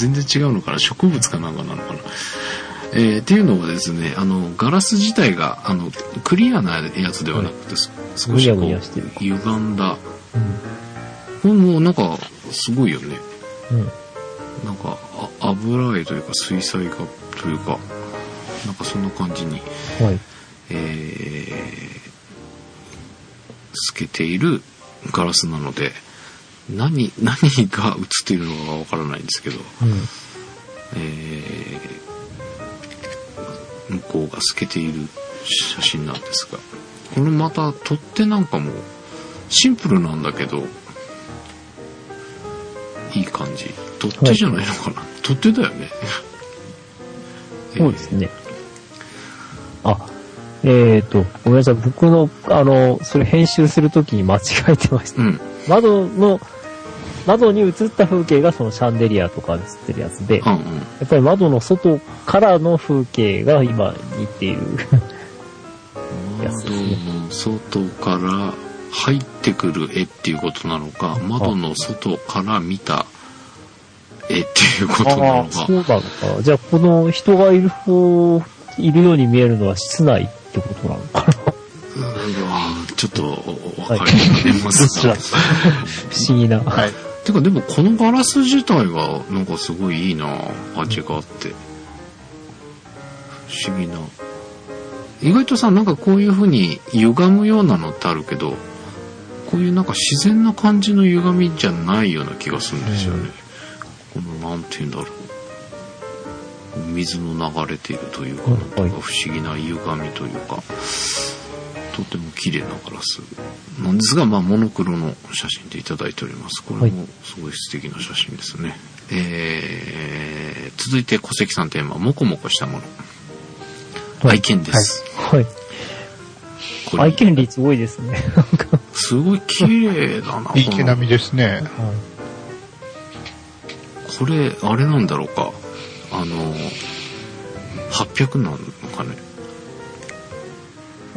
全然違うのかな？植物かなんかなのかな？えーっていうのはですね、あの、ガラス自体が、あの、クリアなやつではなくて、す少しこう歪んだ。うん。これもなんか、すごいよね。うん。なんか、あ油絵というか、水彩画というか、なんかそんな感じに、はい。えー透けているガラスなので、何、何が映っているのかがわからないんですけど、うん。えー向こうが透けている写真なんですがこれまた取っ手なんかもシンプルなんだけどいい感じ取っ手じゃないのかな、取っ手だよね そうですね。あ、えっ、と、ごめんなさい。僕の、あの、それ編集するときに間違えてました。うん窓の、窓に映った風景がそのシャンデリアとかで映ってるやつで、やうんうんっぱり窓の外からの風景が今似ている。や つ窓ですねの外から入ってくる絵っていうことなのか窓の外から見た絵っていうことなのかそうなのかな。じゃあ、この人がいる方、いるように見えるのは室内ってことなのかな。うんちょっとわかりますが、どちら？不思議な。はい。てかでもこのガラス自体がなんかすごいいいな味があって不思議な。意外とさ、なんかこういう風に歪むようなのってあるけど、こういうなんか自然な感じの歪みじゃないような気がするんですよね。この、なんて言うんだろう。水の流れているというか、はいなんか不思議な歪みというか、とても綺麗なガラスなんですが、まあ、モノクロの写真でいただいております。これもすごい素敵な写真ですね。えー、続いて小関さんテーマ、モコモコしたもの。はい愛犬です。はい。これ愛犬率多いですね。なんか。すごい綺麗だな。いい毛並みですね。これ、あれなんだろうか。あの、800なのかね。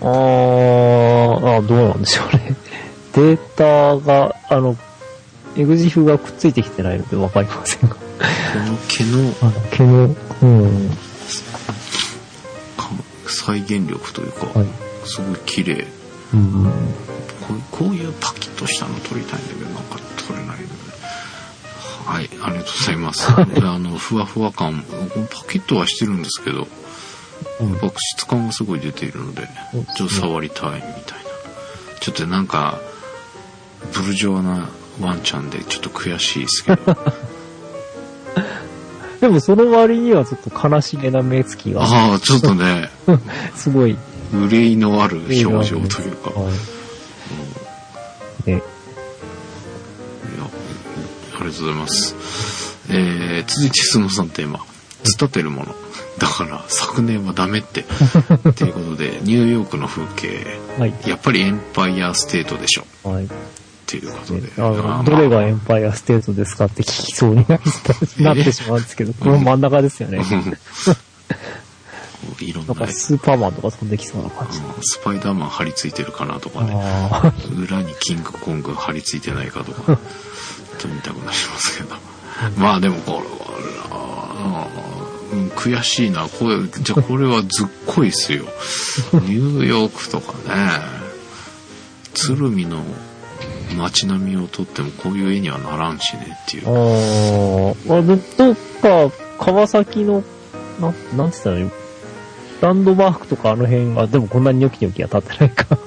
あーあ、どうなんでしょうね。データが、あの、エグジフがくっついてきてないのでわかりませんが。この毛のあの、毛の、うん。か再現力というか、はい。すごい綺麗。うん。こうこういうパキッとしたの撮りたいんだけど、なんか撮れないので。はい、ありがとうございます。あの、ふわふわ感、パキッとはしてるんですけど、うんやっぱ質感がすごい出ているので、うんちょっと触りたいみたいな。ちょっとなんか、ブルジョワなワンちゃんでちょっと悔しいですけど。でもその割にはちょっと悲しげな目つきが、ああ、ちょっとね、すごい。憂いのある表情というか。はい。ね、ありがとうございます。えー、続いてスノさんテーマ。突っ立てるもの。だから、昨年はダメって。ということで、ニューヨークの風景。はい。やっぱりエンパイアステートでしょ。はい。っていうことで。どれがエンパイアステートですかって聞きそうになって しまうんですけど、この真ん中ですよね。ま あいろんな、なんかスーパーマンとか飛んできそうな感じ。うんスパイダーマン張り付いてるかなとかね。あ裏にキングコング張り付いてないかとか、ちょっと見たくなりますけど。まあでもこれは、うん、悔しいな。これ、じゃあこれはずっこいっすよ。ニューヨークとかね、鶴見の街並みを撮ってもこういう絵にはならんしねっていあ。う。ああ。あ、で、どっか、川崎の、な、なんて言ったらいい？のランドマークとかあの辺が、でもこんなにニョキニョキは立ってないか。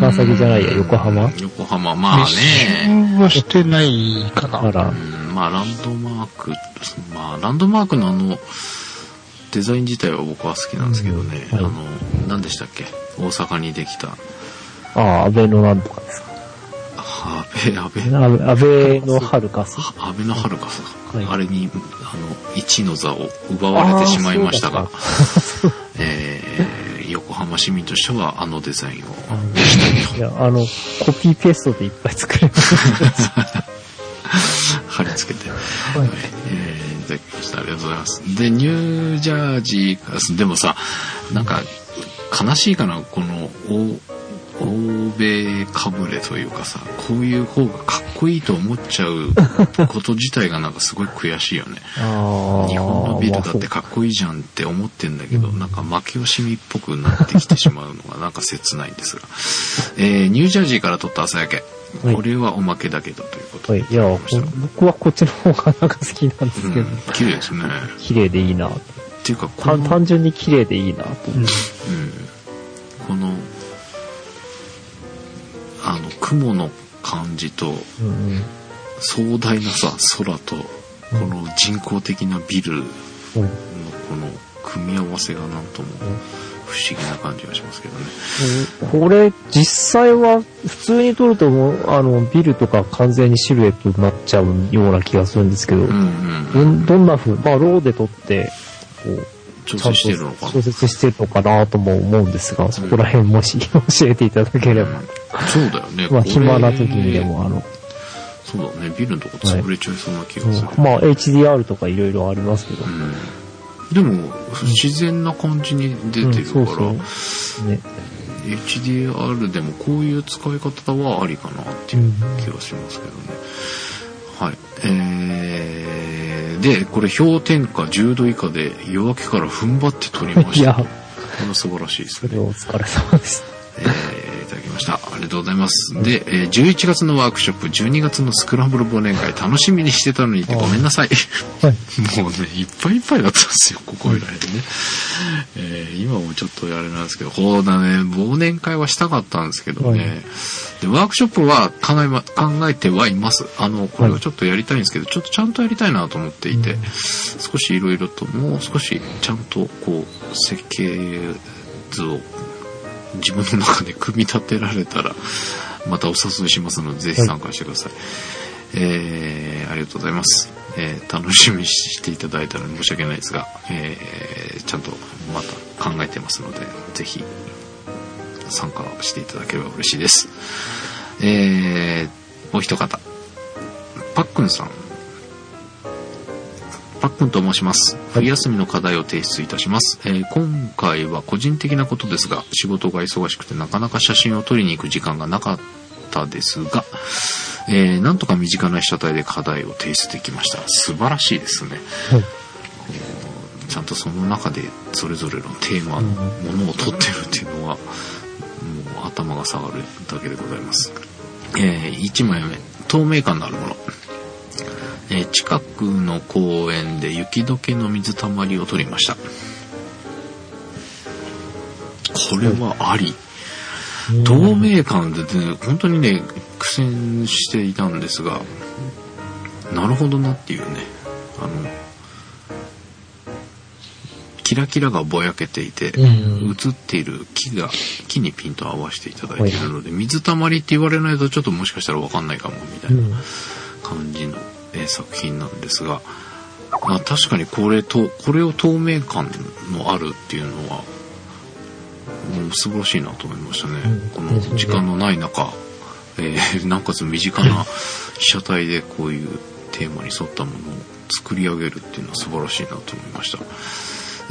川崎じゃないや、横浜。横浜、まあ密ね。集はしてないかな。あらう。んまあランドマーク、まあランドマークのあの、デザイン自体は僕は好きなんですけどね。うんはい。あの、何でしたっけ？大阪にできた、ああ、安倍のなんとかですか？あ安倍、安倍、安倍のハルカス。は安倍のハルカスか、はい。あれに、あの、一の座を奪われてしまいましたが。えー、横浜市民としてはあのデザインを。いや、あの、コピーペーストでいっぱい作れます。貼り付けて、はい。えーいただきました。ありがとうございます。で、ニュージャージーから、でもさ、なんか、悲しいかな、この、欧欧米かぶれというかさ、こういう方がかっこいいと思っちゃう こと自体がなんかすごい悔しいよね。日本のビルだってかっこいいじゃんって思ってんだけど、なんか負け惜しみっぽくなってきてしまうのがなんか切ないんですが。えー、ニュージャージーから撮った朝焼け。はいこれはおまけだけどということで。はい。いや、こ僕はこっちの方がなんか好きなんですけど、うん、綺麗ですね。綺麗でいいな。っていうか、こ単の、単純に綺麗でいいなと。うん、この、あの、雲の感じと、うん壮大なさ、空と、この人工的なビルのうん。この組み合わせがなんとも不思議な感じがしますけどね。これ、実際は、普通に撮るともう、あの、ビルとか完全にシルエットになっちゃうような気がするんですけど、うんうん。どんどんな風、まあ、ローで撮って、こう、調ちゃんと整してるのかな調節してるのかなとも思うんですが、そこら辺もし教えていただければ。そうだよね。まあ、暇な時にで。も、あの、そうだね。ビルのとこ潰れちゃいそうな気がする。うんまあ、HDR とかいろいろありますけどう。んでも、自然な感じに出てるから、うんそうそう。ね。HDR でもこういう使い方はありかなっていう気がしますけどね。はい。えー、で、これ氷点下10度以下で夜明けから踏ん張って撮りました。いやこれは素晴らしいですね。お疲れ様です。えー、だきまました。ありがとうございます。で、えー11月のワークショップ、12月のスクランブル忘年会、楽しみにしてたのにってごめんなさい。はい。もうね、いっぱいいっぱいだったんですよ、ここいらへんね。えー今もちょっとあれなんですけど、こうだね、忘年会はしたかったんですけどね。はいで、ワークショップは考えま、考えてはいます。あの、これをちょっとやりたいんですけど、ちょっとちゃんとやりたいなと思っていて、少しいろいろと、もう少しちゃんと、こう、設計図を自分の中で組み立てられたら、またお誘いしますので、ぜひ参加してください。えー、ありがとうございます。えー、楽しみにしていただいたら申し訳ないですが、えー、ちゃんとまた考えてますので、ぜひ参加していただければ嬉しいです。えー、もう一方。パックンさん。パックンと申します。冬休みの課題を提出いたします。えー今回は個人的なことですが、仕事が忙しくてなかなか写真を撮りに行く時間がなかったですが、えーなんとか身近な被写体で課題を提出できました。素晴らしいですね。はい。ちゃんとその中でそれぞれのテーマのものを取ってるっていうのは、もう頭が下がるだけでございます。えー、1枚目、透明感のあるもの。えー近くの公園で雪解けの水たまりを取りました。これはあり。透明感でね、本当にね、苦戦していたんですが、なるほどなっていうね、あの、キラキラがぼやけていて、うん。映っている木が、木にピントを合わせていただいているので、水たまりって言われないとちょっともしかしたらわかんないかも、みたいな感じの、えー作品なんですが、まあ、確かにこれと、これを透明感のあるっていうのは、もう素晴らしいなと思いましたね。うんこの時間のない中、えー なおかつ身近な被写体でこういうテーマに沿ったものを作り上げるっていうのは素晴らしいなと思いました。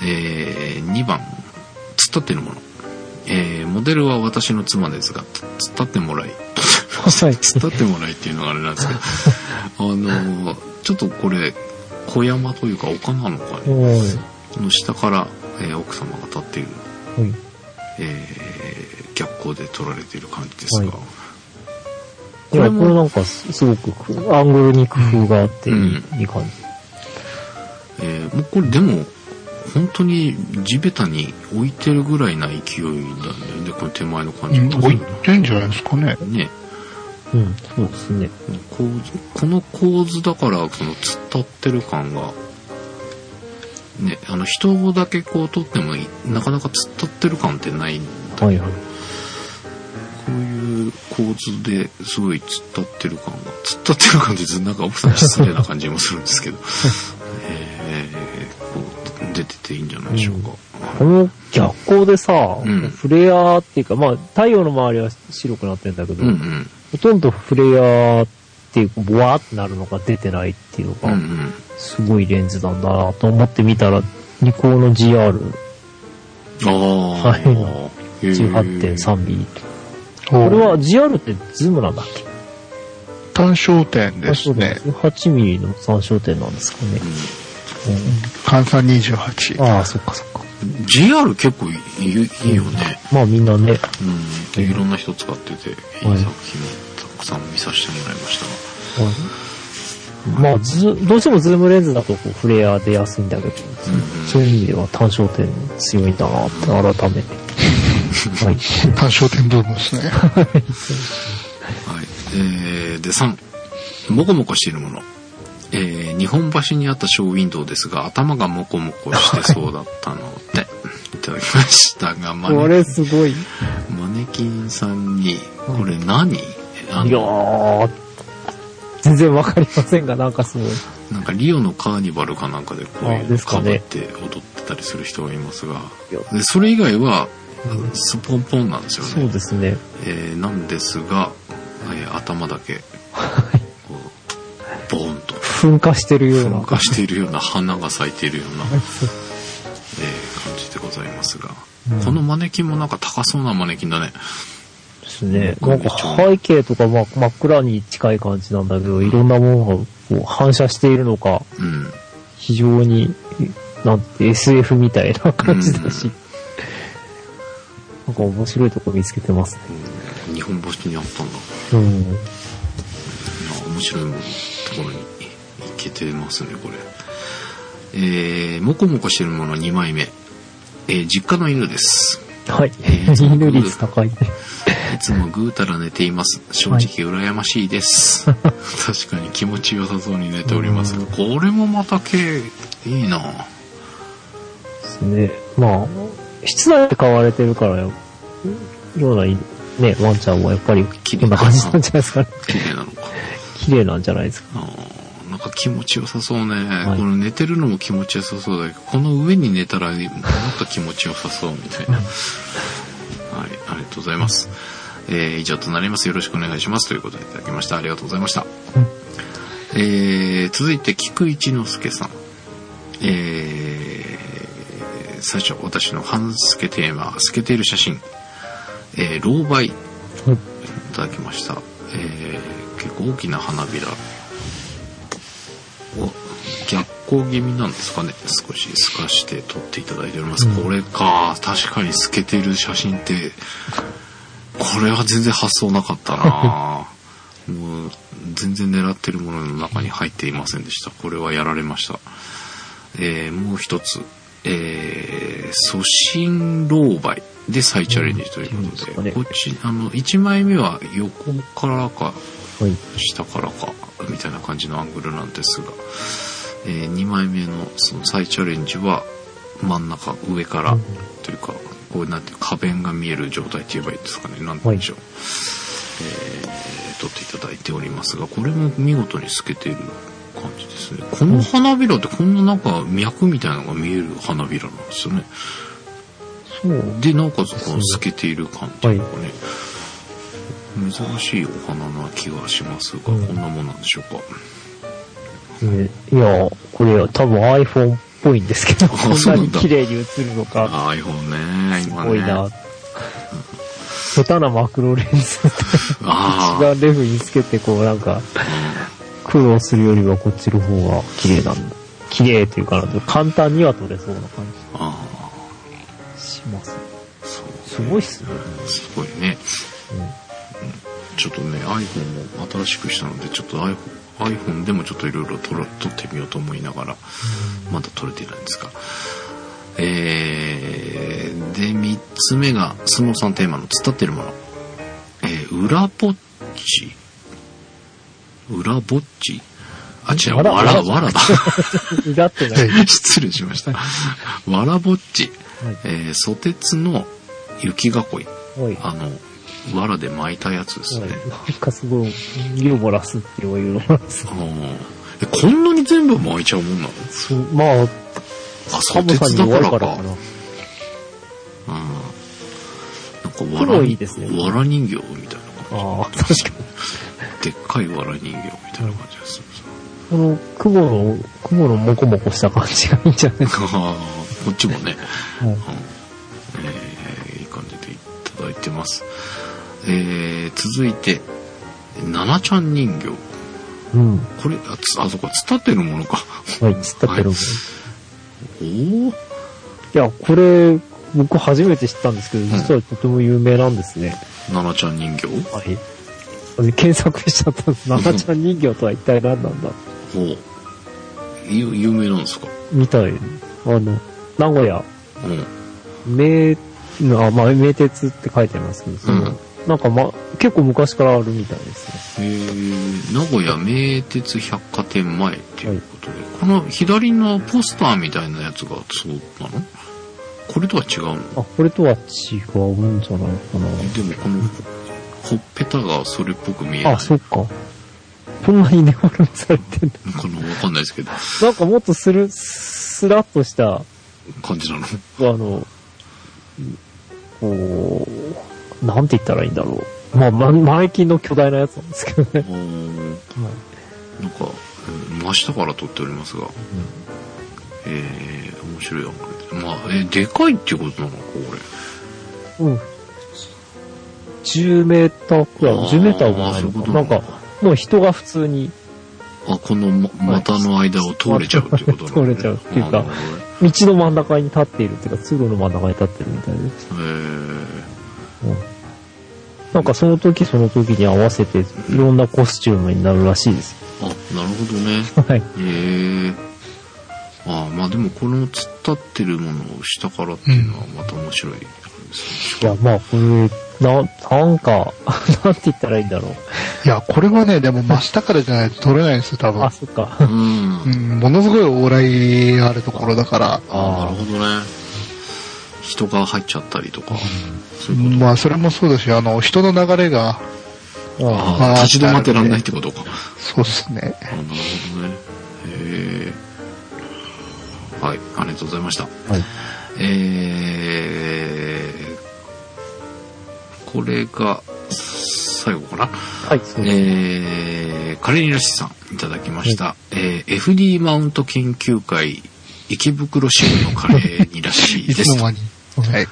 えー2番、突っ立ってるもの。えーモデルは私の妻ですが、突っ立ってもらい、はい。突っ立ってもらいっていうのがあれなんですけど、あのーちょっとこれ、小山というか丘なのかね、はい。の下から、えー奥様が立っている、はい。えー逆光で撮られている感じですが、はいいや、これなんかすすごくアングルに工夫があっていい,、うんいい感じ。えーもうこれでも、本当に地べたに置いてるぐらいな勢いなんだよね、この手前の感じが。置いてんじゃないですかね。ね、うん、そうですね。構図この構図だからその突っ立ってる感がねあの人だけこう撮ってもいなかなか突っ立ってる感ってないんだはいはい。こういう構図ですごい突っ立ってる感が突っ立ってる感じでなんか奥さんに失礼な感じもするんですけど えー、こう出てていいんじゃないでしょうか、この逆光でさ、うんフレアっていうか、まあ、太陽の周りは白くなってんだけど、うんうんほとんどフレアっていうか、ボワーってなるのが出てないっていうのが、うんうんすごいレンズなんだなと思ってみたら、ニコンの GR18.3 ああ、はいへー mm。これは GR ってズームなんだっけ？単焦点ですね。8ミリの参照点なんですかね。換算28。ああ、そっかそっか。GR 結構いいいいよね、まあみんなね、うん、いろんな人使ってて、いい作品をたくさん見させてもらいましたが。まあズ、どうしてもズームレンズだとこうフレア出やすいんだけど、そういう意味では単焦点強いんだなって改めて。はい。単焦点ブームですね。はい。えー、で、3、もこもこしているもの。えー、日本橋にあったショーウィンドウですが、頭がもこもこしてそうだったので、いただきましたが、マ ネこれすごい。いマネキンさんに、これ何、あやの、ー、全然わかりませんが、なんかすごい。なんかリオのカーニバルかなんかでこういあうかぶって踊ってたりする人がいますが、いやでそれ以外は、スポンポンなんですよね。そうですね。えーなんですが、えー頭だけ、こう、ボーンと噴火してるような。噴火しているような花が咲いているような、えー感じでございますが、このマネキンもなんか高そうなマネキンだね。ですね。なんか背景とかまあ真っ暗に近い感じなんだけど、いろんなものがこう反射しているのか、うん。非常に、なんて SF みたいな感じだし、なんか面白いとこ見つけてますね。日本橋にあったんだ。うん。面白いところに行けてますね、これ。えー、もこもこしてるもの2枚目。えー、実家の犬です。はいえー。犬率高いね。いつもぐう たら寝ています。正直羨ましいです。確かに気持ちよさそうに寝ておりますが、これもまた毛、いいなですね。まあ、室内で飼われてるからよ、ような、ね、ワンちゃんもやっぱり、こんな感じなんじゃないですかね。綺麗なのか。綺麗なんじゃないですか。か気持ちよさそうね、いこの寝てるのも気持ちよさそうだけど、この上に寝たらもっと気持ちよさそうみたいな。はい、ありがとうございます。えー以上となります。よろしくお願いします。ということでいただきました。ありがとうございました。うんえー続いて、菊一之助さん。えー最初、私の半透けテーマ、透けている写真。えー、老いただきました。えー結構大きな花びら。お逆光気味なんですかね。少し透かして撮っていただいております。うんこれか。確かに透けている写真って、これは全然発想なかったな もう、全然狙ってるものの中に入っていませんでした。これはやられました。えーもう一つ。えー、粗心老媒で再チャレンジということで、うんこっち、あの、1枚目は横からか、はい。下からか、みたいな感じのアングルなんですが、え2枚目のその再チャレンジは真ん中、上から、うんというか、こうなんていう花弁が見える状態って言えばいいですかね。なんて言うんでしょう。えー、撮っていただいておりますが、これも見事に透けている感じですね。この花びらってこんななんか脈みたいなのが見える花びらなんですよね。そう。で、なおかつこの透けている感じがね、は珍しいお花な気がしますが、うんこんなもんなんでしょうか？ねいや、これは多分 iPhone っぽいんですけど、あこんなに綺麗に映るのか、iPhone ね、す。ごいな。下手なマクロレンズであ一番レフにつけて、こうなんか、苦労するよりはこっちの方が綺麗なんだ。綺麗というか簡単には撮れそうな感あじします。すごいっすね。すごいね。うんちょっとね、iPhone も新しくしたので、ちょっと iPhone, iPhone でもちょっといろいろ撮ってみようと思いながら、まだ撮れていないんですが。えー、で、三つ目が、スノーさんテーマの伝ってるもの。えー、裏ぼっち裏ぼっち？あ、違う、わらわら、わわらだ。うがってない。失礼しました。わらぼっち。はいえー、ソテツの雪囲い。あの、藁で巻いたやつですね。なんかすごい、ユーモラスっていうユーモラス。あーえ、こんなに全部巻いちゃうもんなの？そう、まあ、あ、ソ寒さにテツだからか。からかな。うん。なんか黒藁にいいですね藁人形みたいな感ああ、確かに。じ。でっかい藁人形みたいな感じがする。この、雲の、雲のモコモコした感じがいいんじゃない？ですか。あーこっちもね、はいうんえーいい感じでいただいてます。えー、続いて、ななちゃん人形。うん。これ、あ、つあそこ、伝ってるものか。はい、つってるもん。おおいや、これ、僕初めて知ったんですけど、実はとても有名なんですね。ななちゃん人形？はい。検索しちゃったんです。ななちゃん人形とは一体何なんだほう。有有名なんですか？みたい。あの、名古屋、うん。名、あ、まあ、名鉄って書いてますけど、その、うんなんかま、結構昔からあるみたいですね。えー、名古屋名鉄百貨店前っていうことで、この左のポスターみたいなやつがそうなの？これとは違うの？あ、これとは違うんじゃないかな。でもこの、ほっぺたがそれっぽく見えない。あ、そっか。こんなにデフォルメされてんの？わかんないですけど、なんかもっとする、スラッとした、感じなの？あの、こう、なんて言ったらいいんだろう。まあ、ま、マネキンの巨大なやつなんですけどね。おーなんか、うん真下から撮っておりますが、えー、面白いアングルで。まあ、えーでかいっていうことなのか、これ。うん。10メーターくらい、あー10メーターもないのか。なんか、もう人が普通にあ、このま股の間を通れちゃうってことなの、ね、通れちゃうっていうか道の真ん中に立っているっていうか、通路の真ん中に立ってるみたいです。えーうんなんかその時その時に合わせていろんなコスチュームになるらしいです。あ、なるほどね。はい。へえ。ああ、まあでもこの突っ立ってるものを下からっていうのはまた面白いですね。いや、まあ、これ、な、なんか、なんて言ったらいいんだろいや、これはね、でも真下からじゃないと撮れないんですよ、多う。分あ、。そっか。うん。うん、ものすごい往来あるところだから。ああ、なるほどね。人が入っちゃったりとか。そういうこと。まあ、それもそうだし、あの、人の流れが、あああ、立ち止まってらんないってことか。そうですね。あなるほどね。へえ。はい、ありがとうございました。はい。えー、これが最後かな。はい、そうです。えー、カレーニラシさんいただきました。えー、FD マウント研究会池袋支部のカレーニラシいです。つの間に。はい。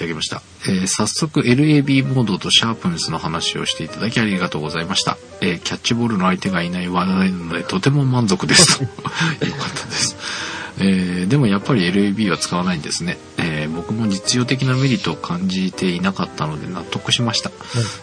ただきました。えー早速 LAB モードとシャープネスの話をしていただきありがとうございました。えーキャッチボールの相手がいない話題なのでとても満足です。よかったです。えーでもやっぱり LAB は使わないんですね、えー僕も実用的なメリットを感じていなかったので納得しました、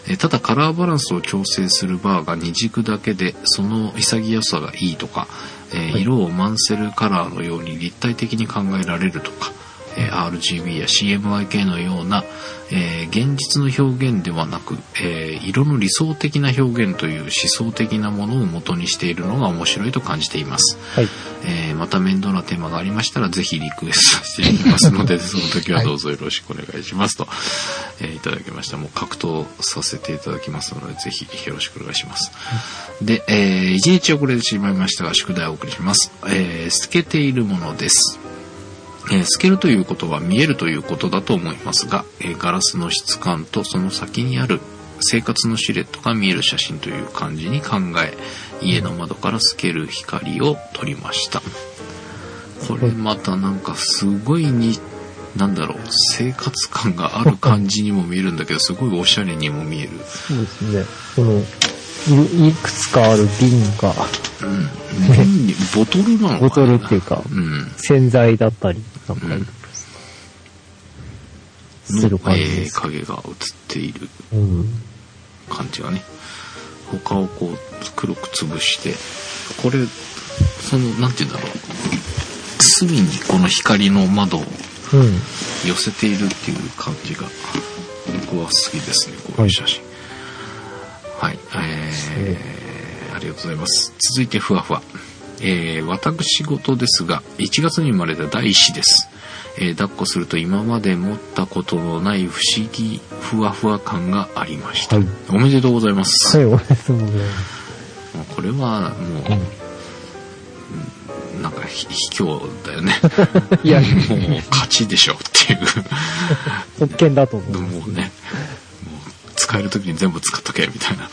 えーただカラーバランスを調整するバーが2軸だけでその潔さがいいとか、え色をマンセルカラーのように立体的に考えられるとか、えー RGB や CMYK のような、えー現実の表現ではなく、えー色の理想的な表現という思想的なものを元にしているのが面白いと感じています、はい。えーまた面倒なテーマがありましたらぜひリクエストしていきますのでその時はどうぞよろしくお願いしますと、えーいただきました。もう格闘させていただきますのでぜひよろしくお願いします、で、え1日遅れてしまいましたが宿題をお送りします、えー透けているものですえー透けるということは見えるということだと思いますが、えーガラスの質感とその先にある生活のシルエットが見える写真という感じに考え家の窓から透ける光を撮りました。これまたなんかすごいになんだろう生活感がある感じにも見えるんだけどすごいおしゃれにも見える、そうですね。この、いいくつかある瓶が、うん、瓶にボトルなのかな。ボトルっていうか、うん。洗剤だったり、なんかうん、する。感じえーです。影が映っている。うん。感じがね。他をこう黒く潰して。これそのなんて言うんだろう。隅にこの光の窓をうん。寄せているっていう感じが僕は好きですねこういう写真。はい、えー、ありがとうございます。続いてふわふわえー、私事ですが1月に生まれた第一子です、えー抱っこすると今まで持ったことのない不思議ふわふわ感がありました、はい。おめでとうございます、はい、おめでとうございます。もうこれはもう、うんなんかひ卑怯だよね。いや、もう勝ちでしょっていう。特権だと思う。もうね、もう使える時に全部使っとけみたいな。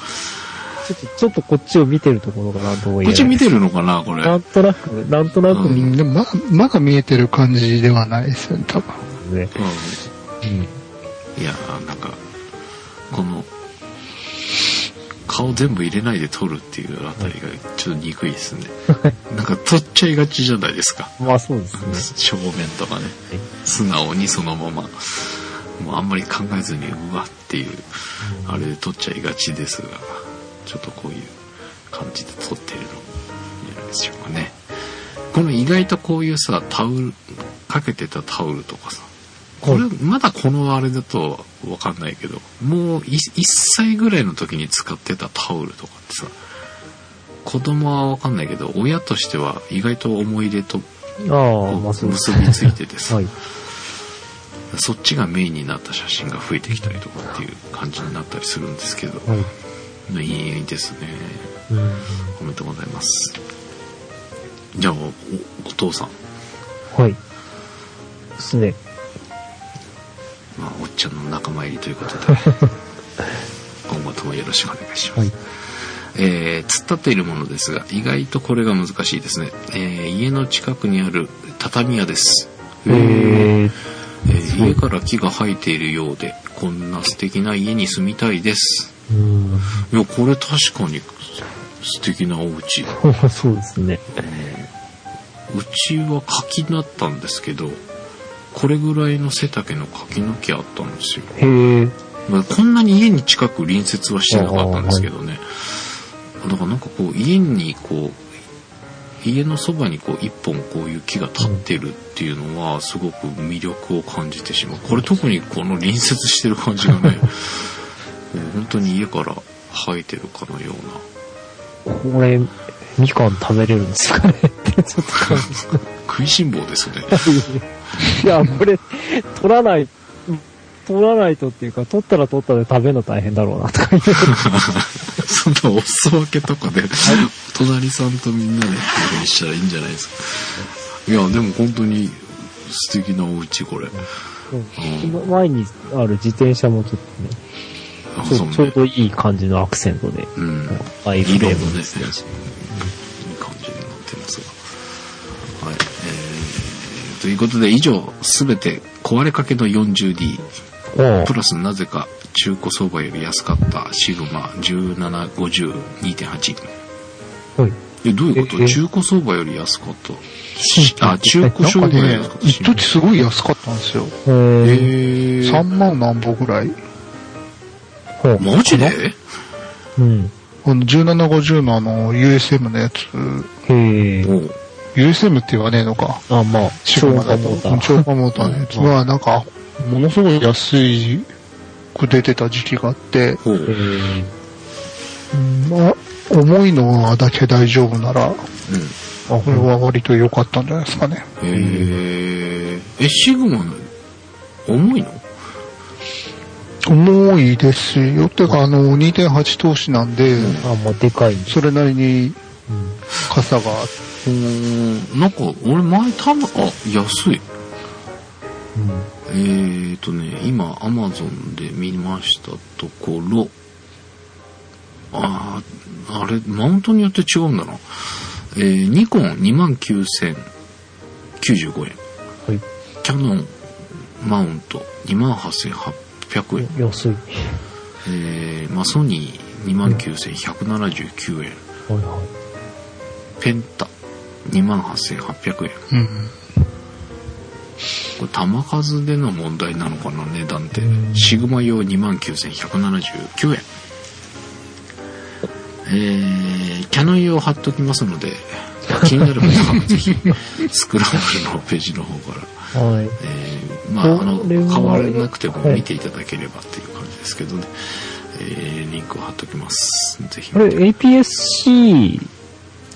ちょっと、ちょっとこっちを見てるところがなんともこ言えない。っち見てるのかなこれ。なんとなく、なんとなくうんでもまだ、まだ見えてる感じではないですよね、多分。るね。ううん。ん。いや、なんか、この、顔全部入れないで撮るっていうあたりがちょっと憎いですね。なんか撮っちゃいがちじゃないですか。まあそうですね。正面とかね。素直にそのまま。もうあんまり考えずに、うわっていう、あれで撮っちゃいがちですが、ちょっとこういう感じで撮ってるの、いいんでしょうかね。この意外とこういうさ、タオル、かけてたタオルとかさ、これ、まだこのあれだとわかんないけど、もう 1, 歳ぐらいの時に使ってたタオルとかってさ、子供はわかんないけど、親としては意外と思い出と結びついててさ、はい。そっちがメインになった写真が増えてきたりとかっていう感じになったりするんですけど、はい。いいですね。うん。おめでとうございます。じゃあ、おお父さん、はい。ですね。まあ、おっちゃんの仲間入りということで、今後ともよろしくお願いします。はい。えー、突っ立っているものですが、意外とこれが難しいですね。えー家の近くにある畳屋です。えー、えー家から木が生えているようで、こんな素敵な家に住みたいです。うん。いや、これ確かに素敵なお家。そうですね。うちは柿だったんですけど、これぐらいの背丈の柿の木あったんですよ。へえ。まあこんなに家に近く隣接はしてなかったんですけどね。だからなんかこう、家にこう、家のそばにこう一本こういう木が立ってるっていうのはすごく魅力を感じてしまう。これ特にこの隣接してる感じがね、こう本当に家から生えてるかのような。これ、みかん食べれるんですかねってちょっと。食いしん坊ですね。いや、これ、取らない、取らないとっていうか、取ったら取ったで食べるの大変だろうなとか言って。そんなお裾分けとかで、隣さんとみんなでっていう風にしたらいいんじゃないですか。いや、でも本当に素敵なお家これ。うん前にある自転車もちょっあとね、ちょそ。ちょうどいい感じのアクセントで、うん。アイフレーム色もね、いいですね。感じになってますが。はい。えー、ということで以上、すべて壊れかけの 40D、おうプラスなぜか中古相場より安かったシグマ1750-2.8。はい。え、どういうこと？ええ中古相場より安かった？あ、中古相場より安かっ、た。一時すごい安かったんですよ。ええー、ー、3万何本ぐらい？ほうマジで？うん。この1750のあの、USM のやつ、へえ。おう USM って言わねえのか。あ、まあ、超シグマだと。モーター。超過モーターのやつは、なんか、ものすごい安いく出てた時期があって、まあ、重いのだけ大丈夫なら、うん。あ、これは割と良かったんじゃないですかね。えー、え、シグマの、重いの？重いですよ。てか、あの、2.8投資なんで、あ、まあ、でかいんでそれなりにうん。傘が、うーん、なんか、俺前多分、あ、安い。えーとね、今、アマゾンで見ましたところ、あーあれ、マウントによって違うんだな。えー、ニコン29,095円。はい。キャノンマウント28,800円。うん。安い。えー、まあ、ソニー29,179円。はいはペンタ28,800円。うん。これ玉数での問題なのかな値段ってうんシグマ用29,179円えー、キャノン用貼っときますので 気になる方はぜひスクランブルのページの方から、い。はい。えー、まああの変わらなくてもはい見ていただければっていう感じですけどね、えー、リンクを貼っときます。ぜひこれ、APS-C、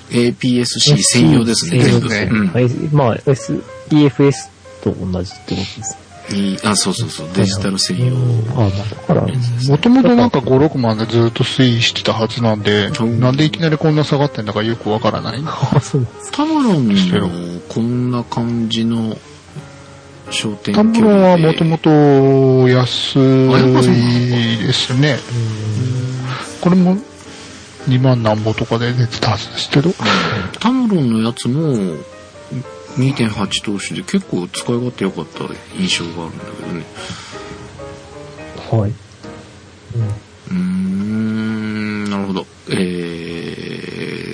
APS-C 専用ですね。全部、ねうん。はい。まあ、S、EFS と同じってことですいいあそうそうそう。デジタル専用。あ、まあ、だから、もともとなんか5、6万でずっと推移してたはずなんで、う。んなんでいきなりこんな下がってんだかよくわからない。あ、そうですタマロンもこんな感じの商店タムロンはもともと安いですね。これも2万何本とかで出てたはずですけど。タムロンのやつも2.8投資で結構使い勝手良かった印象があるんだけどねはい。うーんなるほどえー、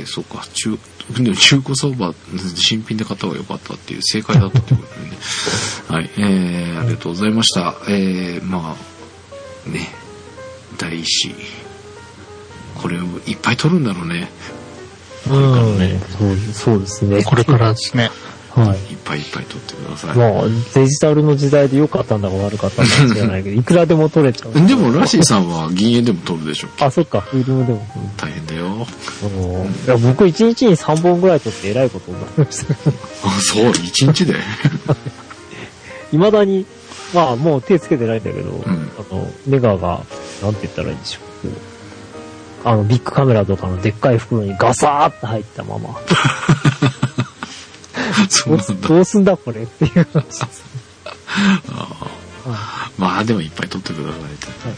そうか中でも中古相場新品で買った方が良かったっていう正解だったってことでね はいえー、ありがとうございましたえー、まあね第一子これをいっぱい取るんだろうねうん。からねそうそうですね。これからですね。はい。いっぱいいっぱい取ってください、まあ、デジタルの時代で良かったんだか悪かったんだか知らないけど、いくらでも取れちゃう。でもラシーさんは銀円でも取るでしょあ、そっか、フィルムでも。大変だようんいや僕1日に3本ぐらい取って偉いことになりました。あそう一日で？未だに、まあもう手つけてないんだけど、んあの、ネガが、なんて言ったらいいんでしょう。あの、ビッグカメラとかのでっかい袋にガサーって入ったまま。そうどうんなだどうすんだこれっていう話です。まあでもいっぱい取ってくださいとねはい、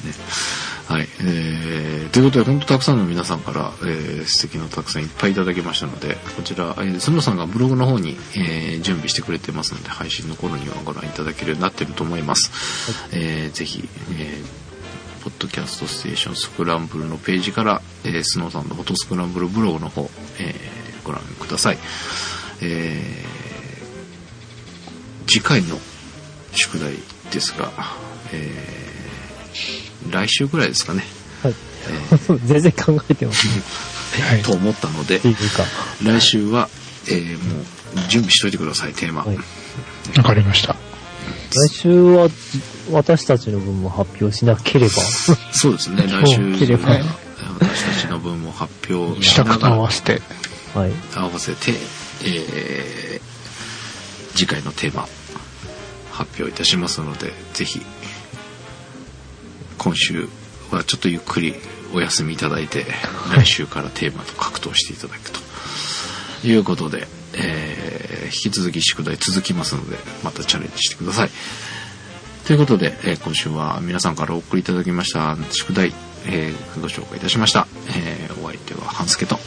えー、ということで本当たくさんの皆さんから、えー、素敵なたくさんいっぱいいただきましたのでこちら、えー、角さんがブログの方に、えー、準備してくれてますので配信の頃にはご覧いただけるようになってると思います、えー、ぜひ、えー、ポッドキャストステーションスクランブルのページから、えー、スノーさんのフォトスクランブルブログの方、えー、ご覧ください、えー、次回の宿題ですが、えー来週ぐらいですかね、はい。え全然考えてますね。はと思ったのでいうか。来週は、えーもう準備しといてくださいテーマ、はいわかりました。来週は、私たちの分も発表しなければ。そうですね 来週ね私たちの分も発表しながら合わせて。はい。合わせて、えー次回のテーマ発表いたしますのでぜひ今週はちょっとゆっくりお休みいただいて来週からテーマと格闘していただくということで、えー引き続き宿題続きますのでまたチャレンジしてくださいということで、えー今週は皆さんからお送りいただきました宿題、えーご紹介いたしました、えーお相手は半助と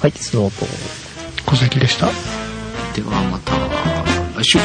はい、スノート。小関でした。ではまた来週